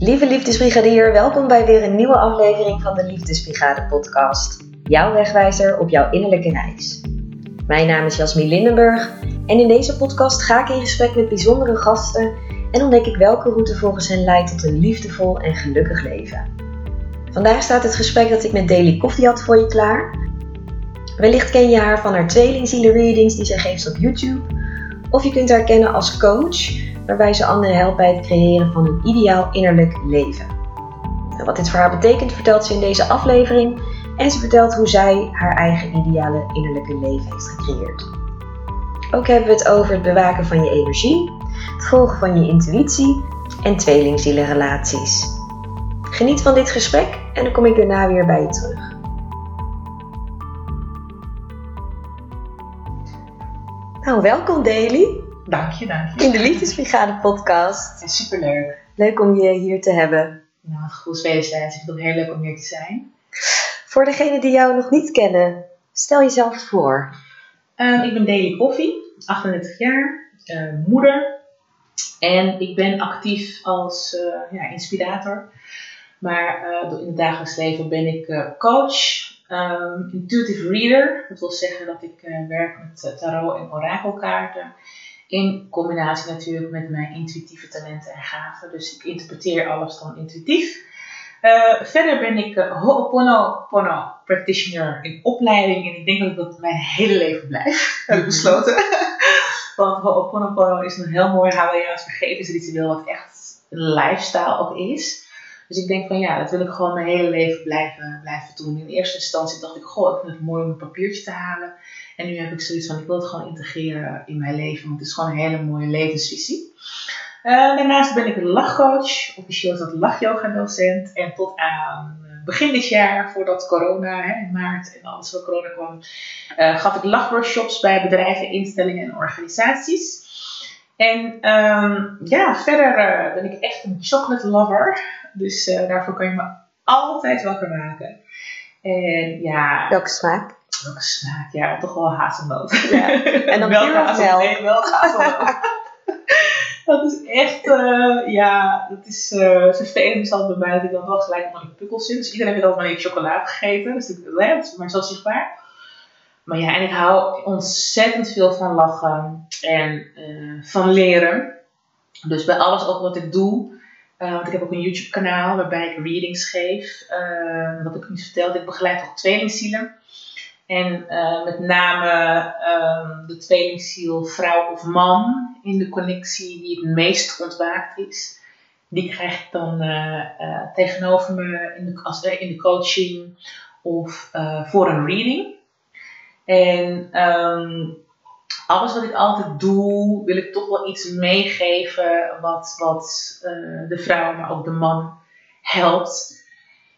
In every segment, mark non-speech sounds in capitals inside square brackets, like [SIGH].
Lieve liefdesbrigadier, welkom bij weer een nieuwe aflevering van de Liefdesbrigade podcast. Jouw wegwijzer op jouw innerlijke reis. Mijn naam is Jasmine Lindenburg en in deze podcast ga ik in gesprek met bijzondere gasten en ontdek ik welke route volgens hen leidt tot een liefdevol en gelukkig leven. Vandaag staat het gesprek dat ik met Daily Koffie had voor je klaar. Wellicht ken je haar van haar tweelingzielen readings die zij geeft op YouTube. Of je kunt haar kennen als coach waarbij ze anderen helpt bij het creëren van een ideaal innerlijk leven. En wat dit voor haar betekent vertelt ze in deze aflevering en ze vertelt hoe zij haar eigen ideale innerlijke leven heeft gecreëerd. Ook hebben we het over het bewaken van je energie, het volgen van je intuïtie en tweelingzielenrelaties. Geniet van dit gesprek en dan kom ik daarna weer bij je terug. Nou, welkom Daily. Dank je, dank je. In de Liefdesbrigade podcast. Is superleuk. Leuk om je hier te hebben. Nou, goed wederzijds. Ik vind het heel leuk om hier te zijn. Voor degenen die jou nog niet kennen, stel jezelf voor. Uh, ik ben Daily Koffie, 38 jaar, uh, moeder. En ik ben actief als uh, ja, inspirator. Maar in het dagelijks leven ben ik coach, um, intuitive reader. Dat wil zeggen dat ik werk met tarot en orakelkaarten. In combinatie natuurlijk met mijn intuïtieve talenten en gaven. Dus ik interpreteer alles dan intuïtief. Uh, verder ben ik uh, Ho'oponopono practitioner in opleiding. En ik denk dat ik dat mijn hele leven blijf. [LAUGHS] Heb ik besloten. [LAUGHS] Want Ho'oponopono is een heel mooi Hawaiiaans vergevingsritueel. Wat echt een lifestyle ook is. Dus ik denk van ja, dat wil ik gewoon mijn hele leven blijven, blijven doen. In eerste instantie dacht ik, goh, ik vind het mooi om een papiertje te halen. En nu heb ik zoiets van, ik wil het gewoon integreren in mijn leven, want het is gewoon een hele mooie levensvisie. Uh, daarnaast ben ik een lachcoach, officieel is dat lachyoga docent. En tot aan eh, begin dit jaar, voordat corona, hè, in maart en alles wat corona kwam, uh, gaf ik lachworkshops bij bedrijven, instellingen en organisaties. En um, ja, verder ben ik echt een chocolate lover. Dus daarvoor kan je me altijd wakker maken. En ja. Welke smaak? Welke smaak? Ja, toch wel hazelnoot. Ja. En dan [LAUGHS] puur hazelnoot? Nee, wel hazelnoot. [LAUGHS] dat is echt, uh, ja, dat is uh, vervelend is altijd bij mij dat ik dan wel gelijk onder de pukkels zit. Dus iedereen heeft altijd maar die chocolade gegeten. Dus dat is maar zo zichtbaar. Maar ja, en ik hou ontzettend veel van lachen en uh, van leren. Dus bij alles ook wat ik doe, uh, want ik heb ook een YouTube kanaal waarbij ik readings geef. Uh, wat ik niet verteld, ik begeleid ook tweelingzielen. En uh, met name um, de tweelingziel vrouw of man in de connectie die het meest ontwaakt is. Die krijg ik dan tegenover me in de, als, in de coaching of voor een reading. En um, alles wat ik altijd doe, wil ik toch wel iets meegeven wat, wat de vrouw, maar ook de man helpt.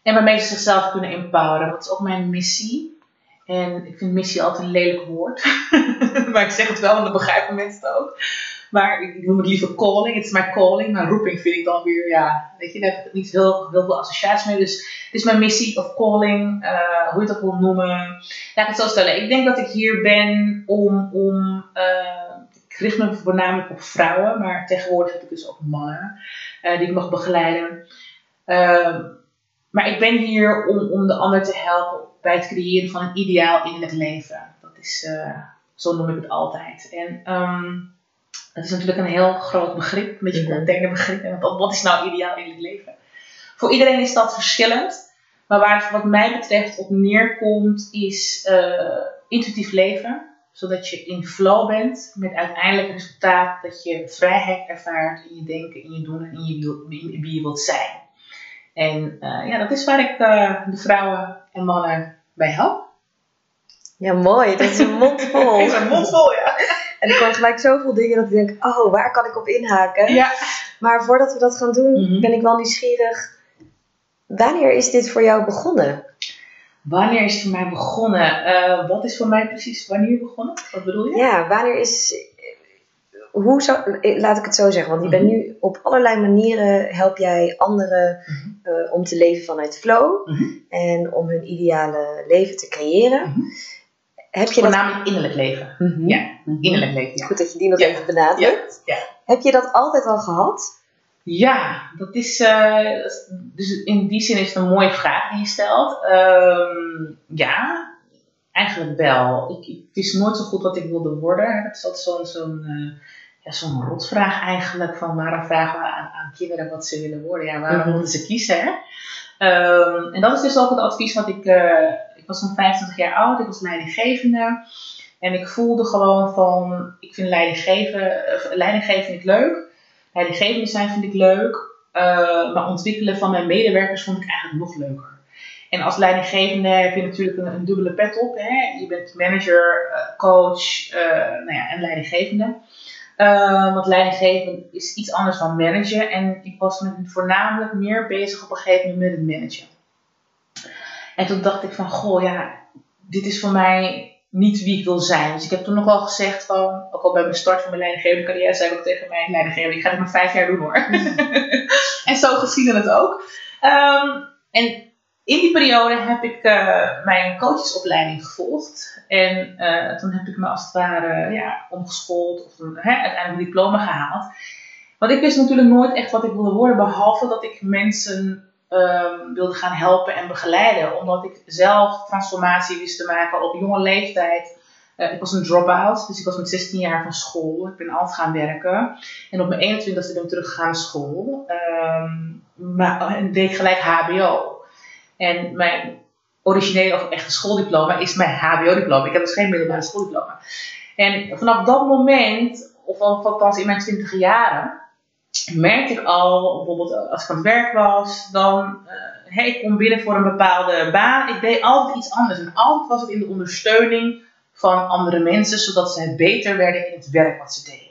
En waarmee ze zichzelf kunnen empoweren. Dat is ook mijn missie. En ik vind missie altijd een lelijk woord. [LAUGHS] maar ik zeg het wel, en dan begrijpen mensen het ook. Maar ik noem het liever calling. Het is mijn calling. Maar roeping vind ik dan weer, ja, weet je, daar heb ik niet heel, veel associaties mee. Dus het is mijn missie of calling, uh, hoe je dat wil noemen. Laat ik het zo stellen. Ik denk dat ik hier ben om, om uh, ik richt me voornamelijk op vrouwen. Maar tegenwoordig heb ik dus ook mannen uh, die ik mag begeleiden. maar ik ben hier om, om de ander te helpen bij het creëren van een ideaal innerlijk leven. Dat is, zo noem ik het altijd. En... Um, het is natuurlijk een heel groot begrip, een beetje een mhm. containerbegrip. En wat, wat is nou ideaal in het leven? Voor iedereen is dat verschillend. Maar waar het wat mij betreft op neerkomt, is uh, intuïtief leven. Zodat je in flow bent met uiteindelijk resultaat dat je vrijheid ervaart in je denken, in je doen en in, je, in wie je wilt zijn. En uh, ja, dat is waar ik uh, de vrouwen en mannen bij help. Ja, mooi. Dat is een mond vol. [LAUGHS] is een mond vol, ja. En ik hoor gelijk zoveel dingen dat ik denk, oh, waar kan ik op inhaken? Ja. Maar voordat we dat gaan doen, Mhm. ben ik wel nieuwsgierig. Wanneer is dit voor jou begonnen? Wanneer is het voor mij begonnen? Eh, wat is voor mij precies wanneer begonnen? Wat bedoel je? Ja, wanneer is. Hoe zou, laat ik het zo zeggen, want je bent Mhm. nu op allerlei manieren help jij anderen Mhm. eh, om te leven vanuit flow Mhm. en om hun ideale leven te creëren. Heb je dat? Voornamelijk innerlijk leven. Ja, innerlijk leven. Ja. Goed dat je die nog Ja. even benadrukt. Ja. Heb je dat altijd al gehad? Ja, dat is, uh, dus in die zin is het een mooie vraag die je stelt. Um, ja, eigenlijk wel. Ik, ik, wist nooit zo goed wat ik wilde worden. Het is altijd zo'n zo'n ja, zo'n rotvraag eigenlijk. Van waarom vragen we aan, aan, kinderen wat ze willen worden? Ja, waarom mm moeten ze kiezen? Hè? Um, en dat is dus ook het advies wat ik... Uh, ik was zo'n 25 jaar oud. Ik was leidinggevende. En ik voelde gewoon van... Ik vind leidinggeven, leidinggeven vind ik leuk. Leidinggevende zijn vind ik leuk. Uh, maar ontwikkelen van mijn medewerkers vond ik eigenlijk nog leuker. En als leidinggevende heb je natuurlijk een, een dubbele pet op. Hè? Je bent manager, eh, coach uh, nou ja, en leidinggevende. Uh, want leidinggeven is iets anders dan managen. En ik was met, voornamelijk meer bezig op een gegeven moment met het managen. En toen dacht ik van, goh ja, dit is voor mij niet wie ik wil zijn. Dus ik heb toen nog wel gezegd van, ook al bij mijn start van mijn leidinggevende carrière, zei ik ook tegen mijn leidinggever, ik ga dit maar vijf jaar doen hoor. [LAUGHS] en zo geschiedde het ook. Um, en in die periode heb ik uh, mijn coachesopleiding gevolgd. En uh, toen heb ik me als het ware ja, omgeschoold of hè, uiteindelijk een diploma gehaald. Want ik wist natuurlijk nooit echt wat ik wilde worden, behalve dat ik mensen um, wilde gaan helpen en begeleiden. Omdat ik zelf transformatie wist te maken op jonge leeftijd. Uh, ik was een drop-out, dus ik was met 16 jaar van school. Ik ben altijd gaan werken. En op mijn 21ste ben ik teruggegaan naar school. Um, maar, en deed gelijk HBO. En mijn originele of echte schooldiploma is mijn HBO-diploma. Ik heb dus geen middelbare schooldiploma. En vanaf dat moment, of althans in mijn twintig jaren, merkte ik al, bijvoorbeeld als ik aan het werk was, dan, uh, hey, ik kom binnen voor een bepaalde baan. Ik deed altijd iets anders. En altijd was het in de ondersteuning van andere mensen, zodat zij beter werden in het werk wat ze deden.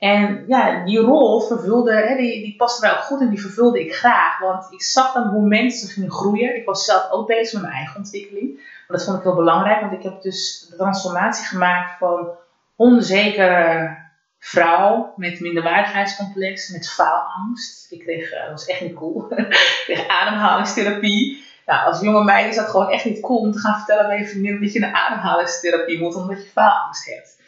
En ja, die rol vervulde, hè, die, die paste mij ook goed en die vervulde ik graag. Want ik zag dan hoe mensen gingen groeien. Ik was zelf ook bezig met mijn eigen ontwikkeling. Maar dat vond ik heel belangrijk, want ik heb dus de transformatie gemaakt van onzekere vrouw met minderwaardigheidscomplex, met faalangst. Ik kreeg, eh, dat was echt niet cool, [LAUGHS] ik kreeg ademhalingstherapie. Nou, als jonge meid is dat gewoon echt niet cool om te gaan vertellen bij je vriendin dat je een ademhalingstherapie moet omdat je faalangst hebt.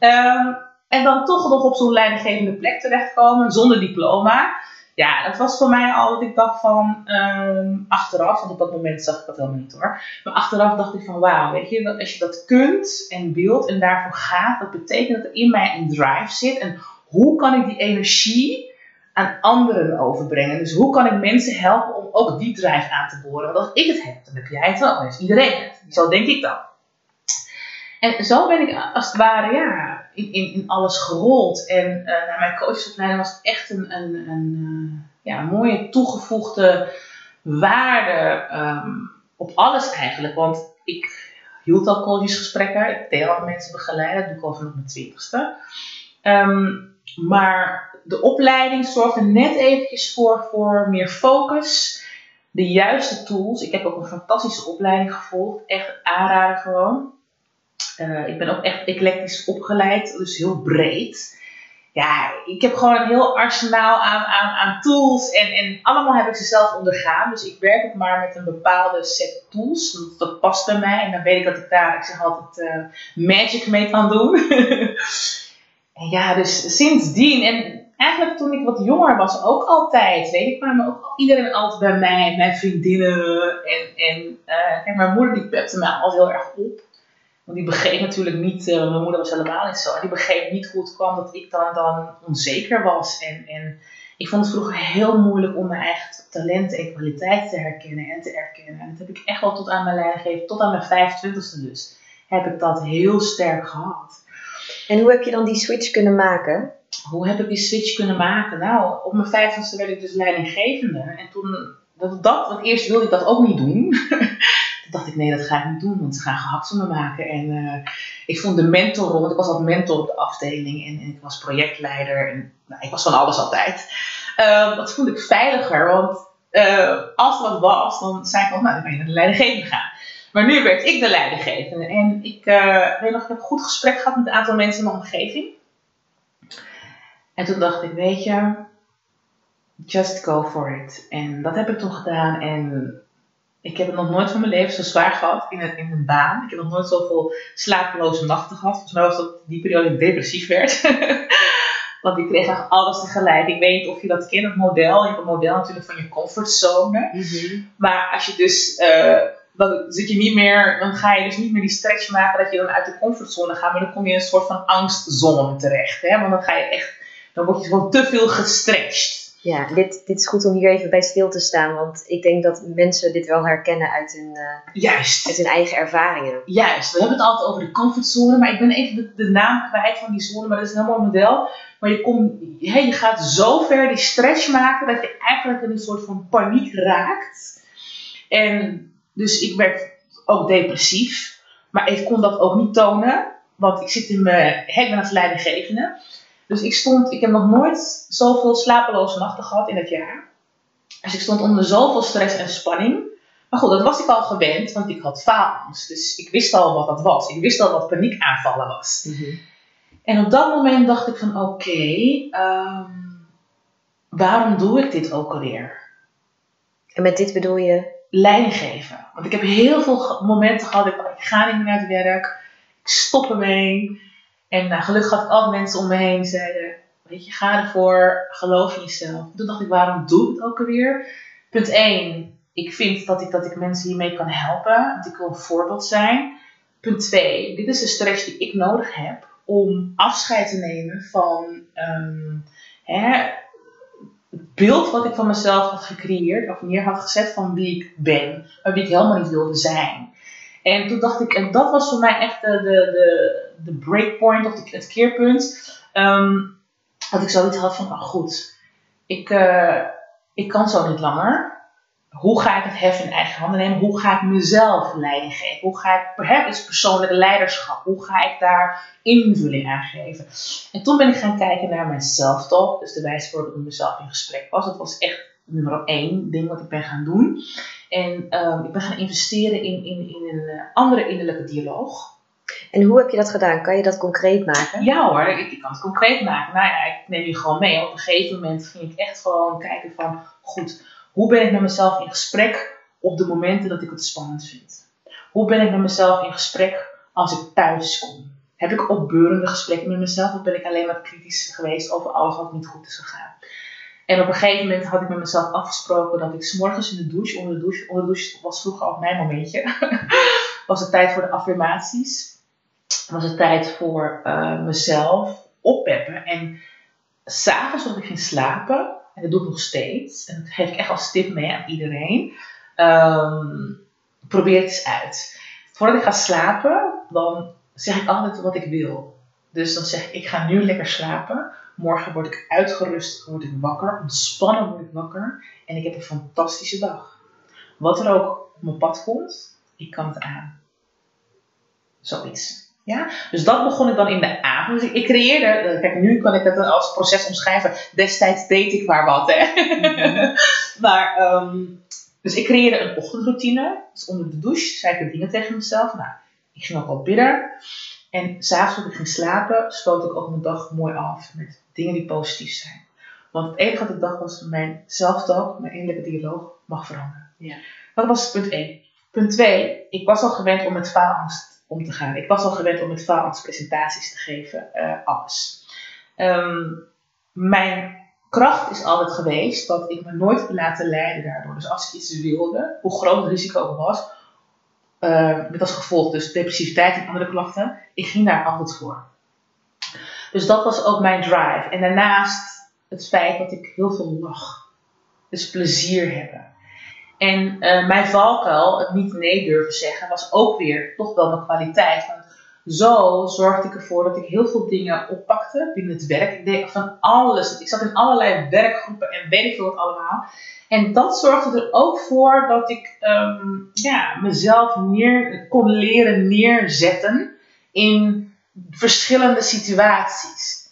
Um, en dan toch nog op zo'n leidinggevende plek terechtkomen zonder diploma. Ja, dat was voor mij al dat ik dacht van um, achteraf, want op dat moment zag ik dat helemaal niet hoor. Maar achteraf dacht ik van wauw, weet je, als je dat kunt en wilt en daarvoor gaat, dat betekent dat er in mij een drive zit. En hoe kan ik die energie aan anderen overbrengen? Dus hoe kan ik mensen helpen om ook die drive aan te boren? Want als ik het heb, dan heb jij het wel, dan heeft iedereen het. Zo denk ik dan. En zo ben ik als het ware, ja, in, in, in alles gerold. En uh, naar mijn coachopleiding was echt een, een, een uh, ja, mooie toegevoegde waarde um, op alles eigenlijk. Want ik hield al coachesgesprekken, ik deed al mensen begeleiden, dat doe ik al vanaf mijn twintigste. Um, maar de opleiding zorgde net eventjes voor, voor meer focus, de juiste tools. Ik heb ook een fantastische opleiding gevolgd, echt aanraden gewoon. Uh, ik ben ook echt eclectisch opgeleid, dus heel breed. Ja, ik heb gewoon een heel arsenaal aan, aan, aan tools en, en allemaal heb ik ze zelf ondergaan. Dus ik werk ook maar met een bepaalde set tools. Dat, past bij mij en dan weet ik dat ik daar, ik zeg altijd, uh, magic mee kan doen. [LAUGHS] en ja, dus sindsdien en eigenlijk toen ik wat jonger was ook altijd, weet ik, kwamen ook iedereen altijd bij mij, mijn vriendinnen. En, en uh, kijk, mijn moeder die pepte mij altijd heel erg op. Want die begreep natuurlijk niet, uh, mijn moeder was helemaal niet zo, en die begreep niet hoe het kwam dat ik dan, dan onzeker was. En, en ik vond het vroeger heel moeilijk om mijn eigen talenten en kwaliteiten te herkennen en te erkennen. En dat heb ik echt wel tot aan mijn leidinggeven, tot aan mijn 25ste dus, heb ik dat heel sterk gehad. En hoe heb je dan die switch kunnen maken? Hoe heb ik die switch kunnen maken? Nou, op mijn 50ste werd ik dus leidinggevende. En toen, dat, dat want eerst wilde ik dat ook niet doen. [LAUGHS] Dacht ik, nee, dat ga ik niet doen, want ze gaan gehakt van me maken. En uh, ik vond de mentorrol, want ik was altijd mentor op de afdeling en, en ik was projectleider. En, nou, ik was van alles altijd. Uh, dat vond ik veiliger, want uh, als wat was, dan zei ik al, nou, dan ben je naar de leidinggevende gaan. Maar nu werd ik de leidinggevende. En ik weet nog, ik heb een goed gesprek gehad met een aantal mensen in mijn omgeving. En toen dacht ik, weet je, just go for it. En dat heb ik toen gedaan. En ik heb het nog nooit van mijn leven zo zwaar gehad in een, in een baan. Ik heb nog nooit zoveel slapeloze nachten gehad. Volgens mij was dat die periode ik depressief werd. [LAUGHS] Want ik kreeg eigenlijk alles tegelijk. Ik weet niet of je dat kent, het model. Je hebt een model natuurlijk van je comfortzone. Maar als je dus, uh, dan zit je niet meer, dan ga je dus niet meer die stretch maken dat je dan uit de comfortzone gaat. Maar dan kom je in een soort van angstzone terecht. Hè? Want dan ga je echt, dan word je gewoon te veel gestretched. Ja, dit, dit is goed om hier even bij stil te staan, want ik denk dat mensen dit wel herkennen uit hun, uh, Juist. uit hun eigen ervaringen. Juist, we hebben het altijd over de comfortzone, maar ik ben even de, de naam kwijt van die zone, maar dat is een heel mooi model. Maar je, komt, hey, je gaat zo ver die stretch maken dat je eigenlijk in een soort van paniek raakt. En dus ik werd ook depressief, maar ik kon dat ook niet tonen, want ik zit in mijn, ik ben als leidinggevende. Dus ik stond, ik heb nog nooit zoveel slapeloze nachten gehad in dat jaar. Dus ik stond onder zoveel stress en spanning. Maar goed, dat was ik al gewend, want ik had faalangst. Dus ik wist al wat dat was. Ik wist al wat paniekaanvallen was. Mhm. En op dat moment dacht ik van oké, ehm, waarom doe ik dit ook alweer? En met dit bedoel je? Leiding geven. Want ik heb heel veel momenten gehad, ik, ik ga niet meer naar het werk, ik stop ermee. En nou, gelukkig had ik altijd mensen om me heen die zeiden, weet je, ga ervoor, geloof in jezelf. Toen dacht ik, waarom doe ik het ook alweer? Punt 1, ik vind dat ik, dat ik mensen hiermee kan helpen, dat ik wil een voorbeeld zijn. Punt 2, dit is de stress die ik nodig heb om afscheid te nemen van um, hè, het beeld wat ik van mezelf had gecreëerd, of neer had gezet van wie ik ben, maar wie ik helemaal niet wilde zijn. En toen dacht ik, en dat was voor mij echt de, de, de, de breakpoint of het keerpunt. Um, dat ik zoiets had van, oh goed, ik, uh, ik kan zo niet langer. Hoe ga ik het hef in eigen handen nemen? Hoe ga ik mezelf leiding geven? Hoe ga ik, het is persoonlijk leiderschap, hoe ga ik daar invulling aan geven? En toen ben ik gaan kijken naar mijn self-talk, dus de wijze waarop ik mezelf in gesprek was. Dat was echt nummer één ding wat ik ben gaan doen. En um, ik ben gaan investeren in, in, in een uh, andere innerlijke dialoog. En hoe heb je dat gedaan? Kan je dat concreet maken? Ja hoor, ik, ik kan het concreet maken. Nou ja, ik neem je gewoon mee. Op een gegeven moment ging ik echt gewoon kijken van, goed, hoe ben ik met mezelf in gesprek op de momenten dat ik het spannend vind? Hoe ben ik met mezelf in gesprek als ik thuis kom? Heb ik opbeurende gesprekken met mezelf of ben ik alleen maar kritisch geweest over alles wat niet goed is gegaan? En op een gegeven moment had ik met mezelf afgesproken dat ik s'morgens in de douche, onder de douche, onder de douche was vroeger al mijn momentje, [LAUGHS] was het tijd voor de affirmaties. Was het tijd voor uh, mezelf oppeppen. En s'avonds als ik ging slapen, en dat doe ik nog steeds, en dat geef ik echt als tip mee aan iedereen, um, probeer het eens uit. Voordat ik ga slapen, dan zeg ik altijd wat ik wil. Dus dan zeg ik, ik ga nu lekker slapen. Morgen word ik uitgerust, word ik wakker, ontspannen word ik wakker en ik heb een fantastische dag. Wat er ook op mijn pad komt, ik kan het aan. Zoiets. Ja? Dus dat begon ik dan in de avond. Dus ik, creëerde, eh, kijk nu kan ik het als proces omschrijven. Destijds deed ik maar wat. Hè? Mhm. [LAUGHS] maar, um, dus ik creëerde een ochtendroutine. Dus onder de douche zei ik de dingen tegen mezelf. Nou, ik ging ook al bidden. En s'avonds als ik ging slapen, sloot ik ook mijn dag mooi af met dingen die positief zijn. Want het enige wat ik dacht was, mijn zelftalk, mijn innerlijke dialoog mag veranderen. Ja. Dat was punt 1. Punt 2, ik was al gewend om met faalangst om te gaan. Ik was al gewend om met faalangst presentaties te geven, uh, alles. Um, mijn kracht is altijd geweest dat ik me nooit laten leiden daardoor. Dus als ik iets wilde, hoe groot het risico ook was, uh, met als gevolg dus depressiviteit en andere klachten, ik ging daar altijd voor. Dus dat was ook mijn drive. En daarnaast het feit dat ik heel veel lach. Dus plezier hebben. En uh, mijn valkuil, het niet nee durven zeggen, was ook weer toch wel mijn kwaliteit. Want zo zorgde ik ervoor dat ik heel veel dingen oppakte binnen het werk. Ik van alles. Ik zat in allerlei werkgroepen en weet ik wat allemaal. En dat zorgde er ook voor dat ik um, ja, mezelf kon leren neerzetten in verschillende situaties.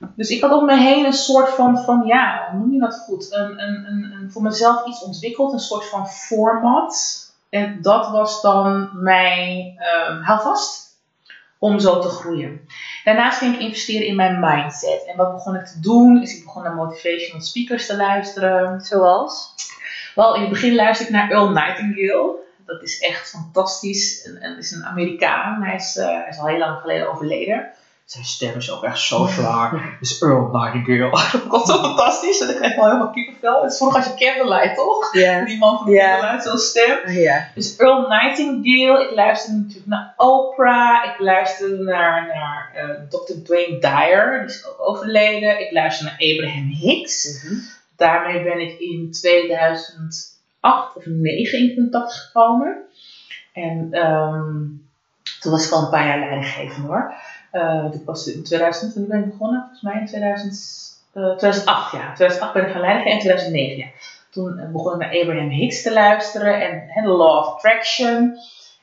Dus ik had om me heen een soort van, van ja, hoe noem je dat goed? Een, een, een, een, voor mezelf iets ontwikkeld, een soort van format. En dat was dan mijn um, houvast om zo te groeien. Daarnaast ging ik investeren in mijn mindset. En wat begon ik te doen? Is ik begon naar motivational speakers te luisteren. Zoals? Wel, in het begin luisterde ik naar Earl Nightingale. Dat is echt fantastisch. En, is een Amerikaan. Hij is, uh, hij is al heel lang geleden overleden. Zijn stem is ook echt zo zwaar. Dus Earl Nightingale. [LAUGHS] dat ik zo fantastisch. En dan krijg je wel helemaal kippenvel. Het is vroeger als je Candlelight, toch? Ja. Die man van. Candlelight, zo'n stem. Ja. Dus Earl Nightingale, ik luister natuurlijk naar Oprah, ik luister naar, naar eh, Dr. Dwayne Dyer, die is ook overleden. Ik luister naar Abraham Hicks. Daarmee ben ik in 2008 of 2009 in contact gekomen. En ehm, toen was ik al een paar jaar leidinggevend hoor. Eh, ik was in 2000, toen ben ik begonnen, volgens mij in 2000, eh, 2008 ja. 2008 ben ik gaan leiden en 2009 ja. Toen eh, begon ik naar Abraham Hicks te luisteren en de Law of Attraction.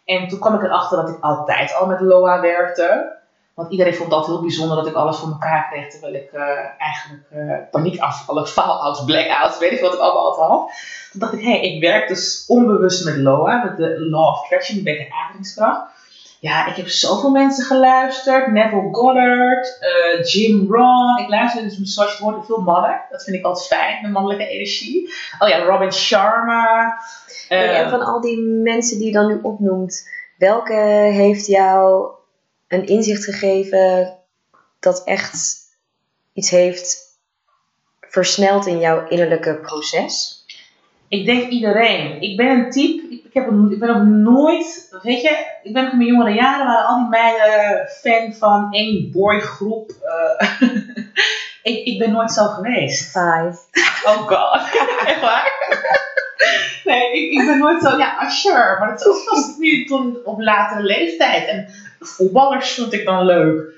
En toen kwam ik erachter dat ik altijd al met Loa werkte. Want iedereen vond dat heel bijzonder dat ik alles voor elkaar kreeg. Terwijl ik eh, eigenlijk eh paniekaanvallen, fallouts, blackouts, weet ik wat ik allemaal altijd had. Toen dacht ik, hé, hey, ik werk dus onbewust met Loa, met de Law of Attraction, beter aantrekkingskracht. Ja, ik heb zoveel mensen geluisterd. Neville Goddard, eh, Jim Rohn. Ik luister dus, zoals je hoort, veel mannen. Dat vind ik altijd fijn, de mannelijke energie. Oh ja, Robin Sharma. Hey, Eh, en van al die mensen die je dan nu opnoemt, welke heeft jou een inzicht gegeven dat echt iets heeft versneld in jouw innerlijke proces? Ik denk iedereen. Ik ben een type, ik, heb, ik ben nog nooit, weet je, ik ben nog in mijn jongere jaren, waren al die meiden fan van één boygroep. eh [LAUGHS] ik, ik ben nooit zo geweest. Five. Oh god, [LAUGHS] echt waar? Nee, ik, ik ben nooit zo, ja, Usher, maar dat was nu toen op latere leeftijd. En voetballers vond ik dan leuk.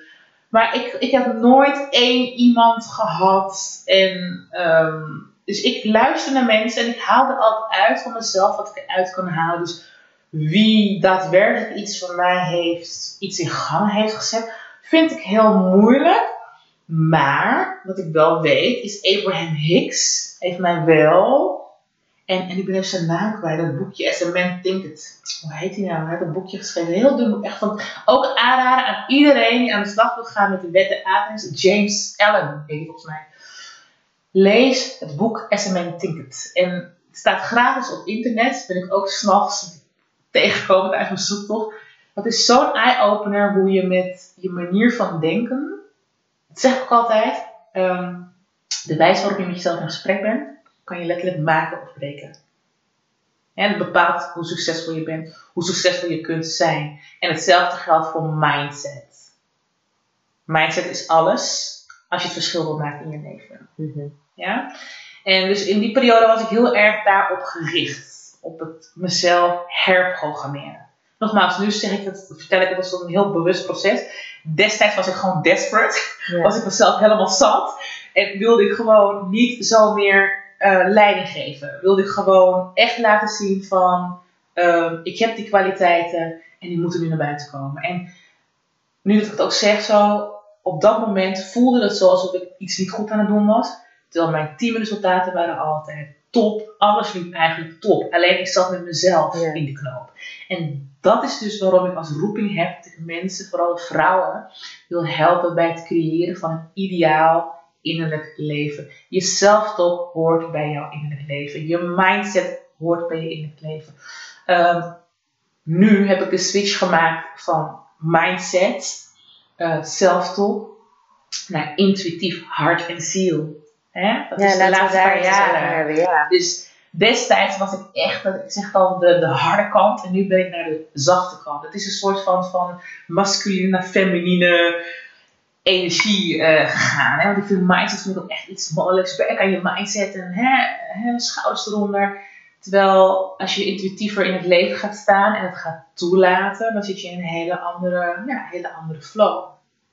Maar ik, ik heb nooit één iemand gehad. En, ehm, dus ik luister naar mensen en ik haal er altijd uit van mezelf wat ik eruit kan halen. Dus wie daadwerkelijk iets van mij heeft, iets in gang heeft gezet, vind ik heel moeilijk. Maar wat ik wel weet is Abraham Hicks heeft mij wel. En, en ik ben even zijn naam kwijt, dat boekje As a Man Thinketh. Hoe heet hij nou? Hij heeft een boekje geschreven, heel dun boek. Echt van, ook aanraden aan iedereen die aan de slag wil gaan met de wetten aantrekkings. James Allen heet hij volgens mij. Lees het boek Man Thinketh. En het staat gratis op internet. Ben ik ook s'nachts tegengekomen tijdens mijn zoektocht. Dat is zo'n eye-opener hoe je met je manier van denken. Dat zeg ik altijd. ehm, de wijze waarop je met jezelf in gesprek bent, kan je letterlijk maken of breken. En het bepaalt hoe succesvol je bent, hoe succesvol je kunt zijn. En hetzelfde geldt voor mindset. Mindset is alles als je het verschil wil maken in je leven. Ja? En dus in die periode was ik heel erg daarop gericht. Op het mezelf herprogrammeren. Nogmaals, nu zeg ik het, vertel ik het als een heel bewust proces. Destijds was ik gewoon desperate. Ja. Was ik mezelf helemaal zat. En wilde ik gewoon niet zo meer eh, leiding geven. Wilde ik gewoon echt laten zien van... ehm, ik heb die kwaliteiten en die moeten nu naar buiten komen. En nu dat ik het ook zeg zo... Op dat moment voelde het zo alsof ik iets niet goed aan het doen was. Terwijl mijn teamresultaten waren altijd top. Alles liep eigenlijk top. Alleen ik zat met mezelf Ja. in de knoop. En dat is dus waarom ik als roeping heb dat ik mensen, vooral vrouwen, wil helpen bij het creëren van een ideaal innerlijk leven. Je zelftop hoort bij jouw innerlijk leven. Je mindset hoort bij je innerlijk leven. Ehm, nu heb ik de switch gemaakt van mindset, eh zelftop, naar intuïtief hart en ziel. Hè? Dat is de laatste paar jaren. hebben. Ja. Dus destijds was ik echt, ik zeg al, de, de harde kant en nu ben ik naar de zachte kant. Het is een soort van, van masculine naar feminine energie eh, gegaan. Hè? Want ik vind mindset vind ik ook echt iets mannelijks. Werk aan je mindset en hè, hè, schouders eronder. Terwijl als je intuïtiever in het leven gaat staan en het gaat toelaten, dan zit je in een hele andere, ja, hele andere flow.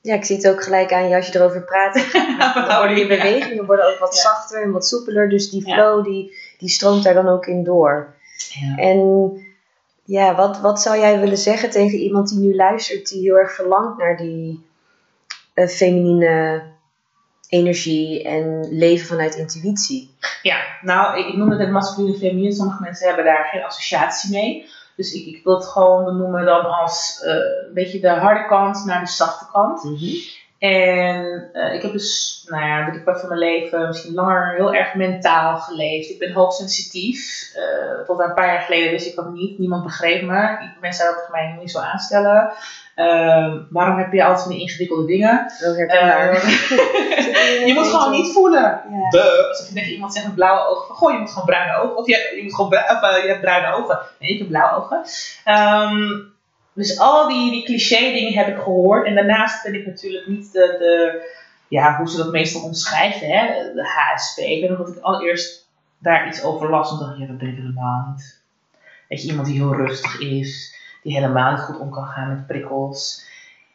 ja, ik zie het ook gelijk aan je als je erover praat. [LAUGHS] Dan worden je bewegingen worden ook wat Ja. zachter en wat soepeler. Dus die Ja. flow die, die stroomt daar dan ook in door. Ja. En ja, wat, wat zou jij willen zeggen tegen iemand die nu luistert, die heel erg verlangt naar die eh, feminine energie en leven vanuit intuïtie? Ja, nou, ik, ik noemde het masculine en feminine. Sommige mensen hebben daar geen associatie mee. Dus ik, ik wil het gewoon benoemen dan als eh, een beetje de harde kant naar de zachte kant. En eh, ik heb dus, nou ja, de kwart van mijn leven misschien langer heel erg mentaal geleefd. Ik ben hoogsensitief. Uh, tot een paar jaar geleden wist ik dat niet. Niemand begreep me. Mensen zouden mij niet zo aanstellen. Uh, waarom heb je altijd die ingewikkelde dingen? [LAUGHS] je moet gewoon niet voelen. Ja. Als je tegen iemand zegt met blauwe ogen, goh, je moet gewoon bruine ogen. Of je, je, moet gewoon, of, je hebt bruine ogen. Nee, ik heb blauwe ogen. Um, dus al die, die cliché dingen heb ik gehoord. En daarnaast ben ik natuurlijk niet de, de ja, hoe ze dat meestal omschrijven, hè? de HSP. Ik weet nog dat ik allereerst daar iets over las en dacht, ja, dat ben ik helemaal niet. Weet je, iemand die heel rustig is, die helemaal niet goed om kan gaan met prikkels.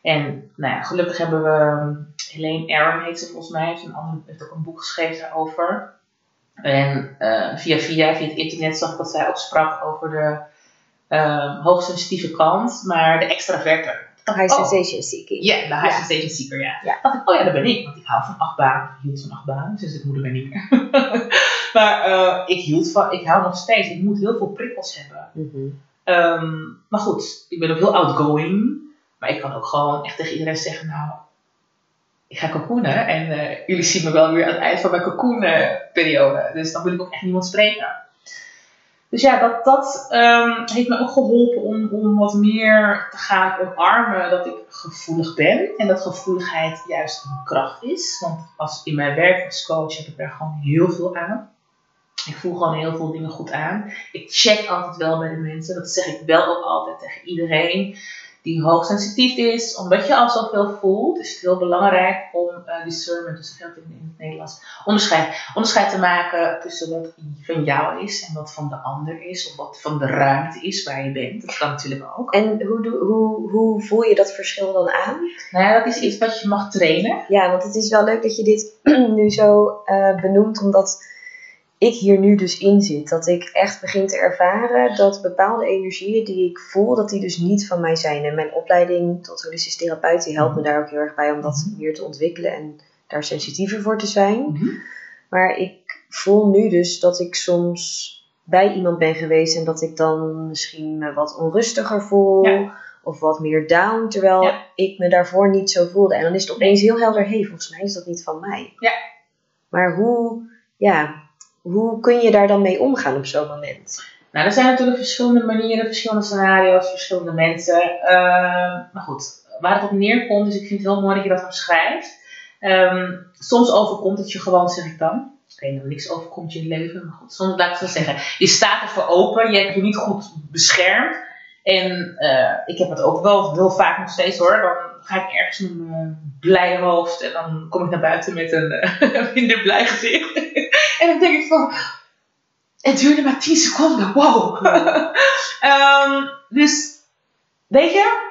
En nou ja, gelukkig hebben we, Helene Aron heet ze volgens mij, heeft, een ander, heeft ook een boek geschreven daarover. En uh, via, via, via het internet zag ik dat zij ook sprak over de um, hoogsensitieve kant, maar de extraverte. Oh, high sensation seeker. Ja, de high sensation seeker, ja. ja. Dacht ik, oh ja, dat ben ik. Want ik hou van achtbaan. Ik hield van achtbaan, dus ik moeder ben niet meer. [LAUGHS] maar uh, ik hield van, ik hou nog steeds. Ik moet heel veel prikkels hebben. Mm -hmm. Um, maar goed, ik ben ook heel outgoing. Maar ik kan ook gewoon echt tegen iedereen zeggen, nou, ik ga cocoonen. En uh, jullie zien me wel weer aan het eind van mijn periode. Dus dan wil ik ook echt niemand spreken. Dus ja, dat, dat um, heeft me ook geholpen om, om wat meer te gaan omarmen dat ik gevoelig ben. En dat gevoeligheid juist een kracht is. Want als, in mijn werk als coach heb ik daar gewoon heel veel aan. Ik voel gewoon heel veel dingen goed aan. Ik check altijd wel bij de mensen. Dat zeg ik wel ook altijd tegen iedereen die hoogsensitief is, omdat je al zoveel voelt, is het heel belangrijk om uh, discernment, dus dat in, in het Nederlands, onderscheid, onderscheid te maken tussen wat van jou is en wat van de ander is, of wat van de ruimte is waar je bent. Dat kan natuurlijk ook. En hoe, hoe, hoe voel je dat verschil dan aan? Nou ja, dat is iets wat je mag trainen. Ja, want het is wel leuk dat je dit [CLEARS THROAT] nu zo uh, benoemt, omdat ik hier nu dus in zit. Dat ik echt begin te ervaren dat bepaalde energieën die ik voel, dat die dus niet van mij zijn. En mijn opleiding tot holistisch therapeut, die helpt me daar ook heel erg bij om dat mhm. meer te ontwikkelen en daar sensitiever voor te zijn. Mhm. Maar ik voel nu dus dat ik soms bij iemand ben geweest en dat ik dan misschien me wat onrustiger voel. Of wat meer down, terwijl ik me daarvoor niet zo voelde. En dan is het opeens heel helder, hé, hey, volgens mij is dat niet van mij. Ja. Maar hoe, ja, hoe kun je daar dan mee omgaan op zo'n moment? Nou, er zijn natuurlijk verschillende manieren, verschillende scenario's, verschillende mensen. Uh, maar goed, waar het op neerkomt, dus ik vind het heel mooi dat je dat omschrijft. Um, soms overkomt het je gewoon, zeg ik dan. Ik weet niks overkomt je in het leven, maar goed, soms laat ik zo zeggen. Je staat ervoor open, je hebt je niet goed beschermd. En uh, ik heb het ook wel heel vaak nog steeds hoor. Dan ga ik ergens met mijn blij hoofd en dan kom ik naar buiten met een uh, [LAUGHS] minder blij gezicht. En dan denk ik van, het duurde maar 10 seconden, wow. um, [LAUGHS] dus, weet je,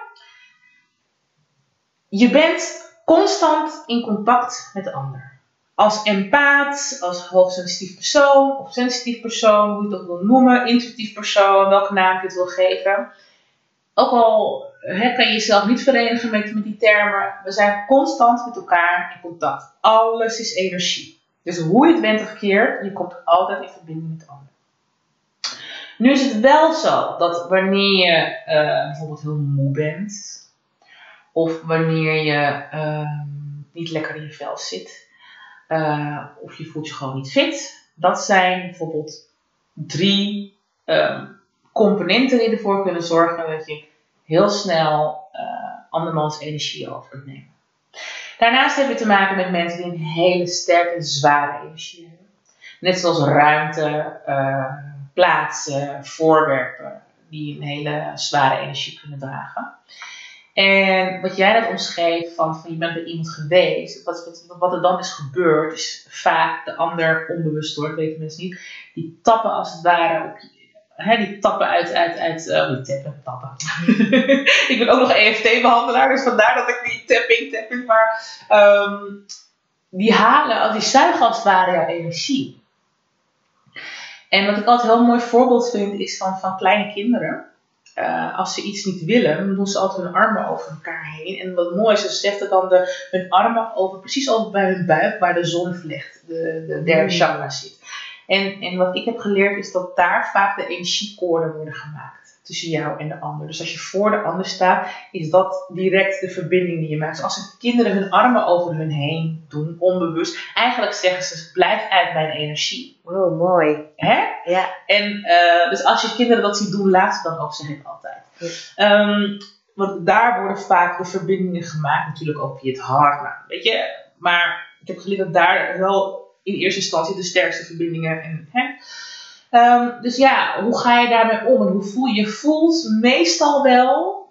je bent constant in contact met de ander. Als empaat, als hoogsensitief persoon, of sensitief persoon, hoe je het ook wil noemen, intuïtief persoon, welke naam je het wil geven. Ook al hè, kan je jezelf niet verenigen met, met die termen, we zijn constant met elkaar in contact. Alles is energie. Dus hoe je het bent of keert, je komt altijd in verbinding met de ander. Nu is het wel zo dat wanneer je uh, bijvoorbeeld heel moe bent, of wanneer je uh, niet lekker in je vel zit, uh, of je voelt je gewoon niet fit, dat zijn bijvoorbeeld drie ehm, componenten die ervoor kunnen zorgen dat je heel snel uh, andermans energie over kunt nemen. Daarnaast heb je te maken met mensen die een hele sterke, zware energie hebben. Net zoals ruimte, uh, plaatsen, voorwerpen, die een hele zware energie kunnen dragen. En wat jij net omschreef, van, van je bent bij iemand geweest, wat, wat, er dan is gebeurd, is vaak de ander onbewust hoor, dat weten mensen niet, die tappen als het ware op hè, die tappen uit, uit, uit uh, die tappen, tappen. [LAUGHS] ik ben ook nog EFT-behandelaar, dus vandaar dat ik die tapping, tapping, maar um, die halen, die zuigen als het ware jouw energie. En wat ik altijd een heel mooi voorbeeld vind, is van, van kleine kinderen. Uh, als ze iets niet willen, dan doen ze altijd hun armen over elkaar heen. En wat mooi is, ze zetten dan de, hun armen over, precies over bij hun buik, waar de zonvlecht, de, de derde mm. chakra zit. En, en wat ik heb geleerd is dat daar vaak de energiekoorden worden gemaakt tussen jou en de ander. Dus als je voor de ander staat, is dat direct de verbinding die je maakt. Dus als de kinderen hun armen over hun heen doen, onbewust, eigenlijk zeggen ze: blijf uit mijn energie. Wow, mooi. Hè? Ja. En uh, dus als je kinderen dat ziet doen, laat ze dan ook, zeg ik altijd. Ja. Um, want daar worden vaak de verbindingen gemaakt, natuurlijk ook via het hart. Nou, weet je, maar ik heb geleerd dat daar wel in eerste instantie de sterkste verbindingen. En, hè? Um, dus ja, hoe ga je daarmee om en hoe voel je? Voelt meestal wel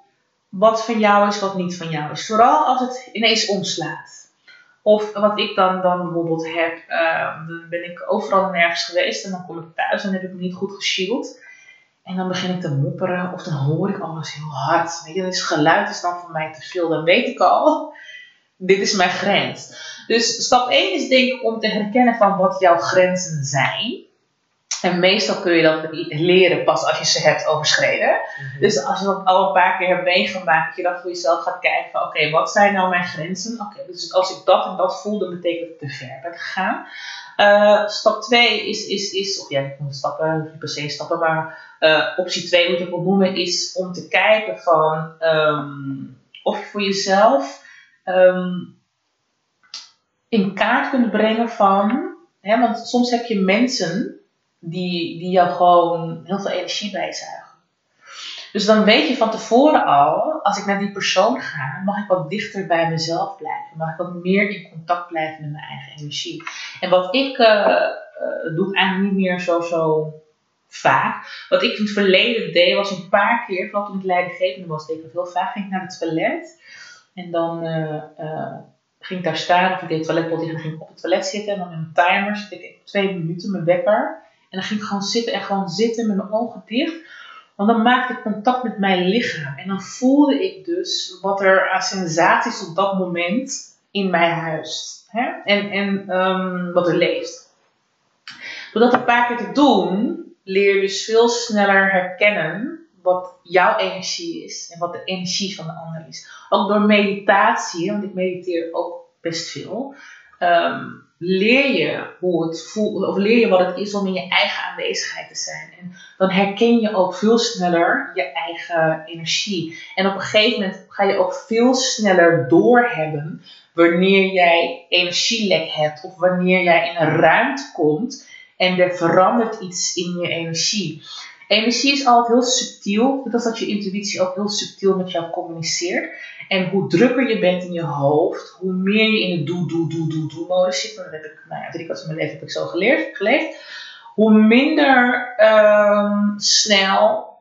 wat van jou is, wat niet van jou is. Vooral als het ineens omslaat. Of wat ik dan, dan bijvoorbeeld heb, uh, dan ben ik overal nergens geweest en dan kom ik thuis en heb ik me niet goed geshield. En dan begin ik te mopperen of dan hoor ik alles heel hard. Weet je, dus geluid is dan voor mij te veel. Dan weet ik al, dit is mijn grens. Dus stap 1 is denk ik om te herkennen van wat jouw grenzen zijn. En meestal kun je dat leren pas als je ze hebt overschreden. Mhm. Dus als je dat al een paar keer hebt meegemaakt, dat je dan voor jezelf gaat kijken van oké, wat zijn nou mijn grenzen? Oké, dus als ik dat en dat voel, dan betekent dat ik te ver ben gegaan. Uh, stap 2 is, is, is, of ja, ik moet stappen, niet per se stappen, maar uh, optie 2 moet ik wel noemen, is om te kijken van um, of je voor jezelf um, in kaart kunt brengen van, hè, want soms heb je mensen die, die jou gewoon heel veel energie bijzuigen. Dus dan weet je van tevoren al, als ik naar die persoon ga, mag ik wat dichter bij mezelf blijven. Mag ik wat meer in contact blijven met mijn eigen energie. En wat ik uh, doe, eigenlijk niet meer zo, zo vaak. Wat ik in het verleden deed, was een paar keer, vooral toen ik leidinggevende was, deed ik heel vaak, ging ik naar het toilet. En dan uh, ging daar staan, of ik deed het toiletpot en dan ging op het toilet zitten. En dan met mijn timer zit ik twee minuten, mijn wekker. En dan ging ik gewoon zitten en gewoon zitten met mijn ogen dicht. Want dan maakte ik contact met mijn lichaam. En dan voelde ik dus wat er aan sensaties op dat moment in mij huist. Hè? En, en um, wat er leeft. Door dat een paar keer te doen, leer je dus veel sneller herkennen wat jouw energie is en wat de energie van de ander is. Ook door meditatie, want ik mediteer ook best veel. Um, leer je hoe het voelt, of leer je wat het is om in je eigen aanwezigheid te zijn. En dan herken je ook veel sneller je eigen energie. En op een gegeven moment ga je ook veel sneller doorhebben wanneer jij energielek hebt of wanneer jij in een ruimte komt en er verandert iets in je energie. Energie is altijd heel subtiel, dat dat je intuïtie ook heel subtiel met jou communiceert. En hoe drukker je bent in je hoofd, hoe meer je in de doe, doe, doe, doe, doe modus zit. Dat heb ik, nou ja, drie kwart van mijn leven heb ik zo geleerd, geleefd. Hoe minder um, snel,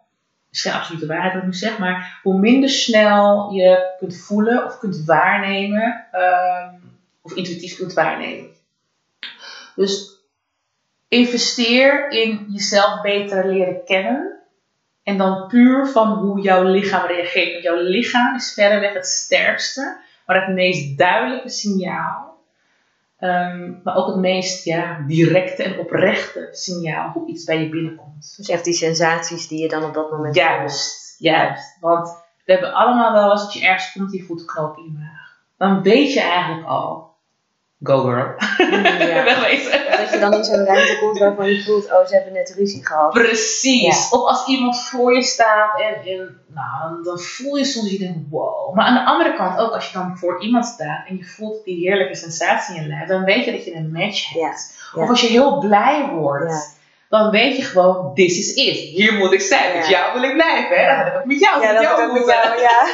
is geen absolute waarheid wat ik nu zeg, maar hoe minder snel je kunt voelen of kunt waarnemen, um, of intuïtief kunt waarnemen. Dus investeer in jezelf beter leren kennen. En dan puur van hoe jouw lichaam reageert. Want jouw lichaam is verreweg het sterkste, maar het meest duidelijke signaal. Um, maar ook het meest ja, directe en oprechte signaal hoe iets bij je binnenkomt. Dus echt die sensaties die je dan op dat moment Juist, juist. Want we hebben allemaal wel eens dat je ergens komt die voelt knoop in je maag. Dan weet je eigenlijk al Go girl. Ja. [LAUGHS] Wegwezen. Dat je dan in zo'n ruimte komt waarvan je voelt, oh ze hebben net ruzie gehad. Precies. Of als iemand voor je staat en, en nou, dan voel je soms, je denkt wow. Maar aan de andere kant ook, als je dan voor iemand staat en je voelt die heerlijke sensatie in je lijf, dan weet je dat je een match hebt. Of als je heel blij wordt. Dan weet je gewoon, this is it. Hier moet ik zijn. Met jou wil ik blijven. Hè? Dan heb ik met jou. Ja, met jou moeten. Ja.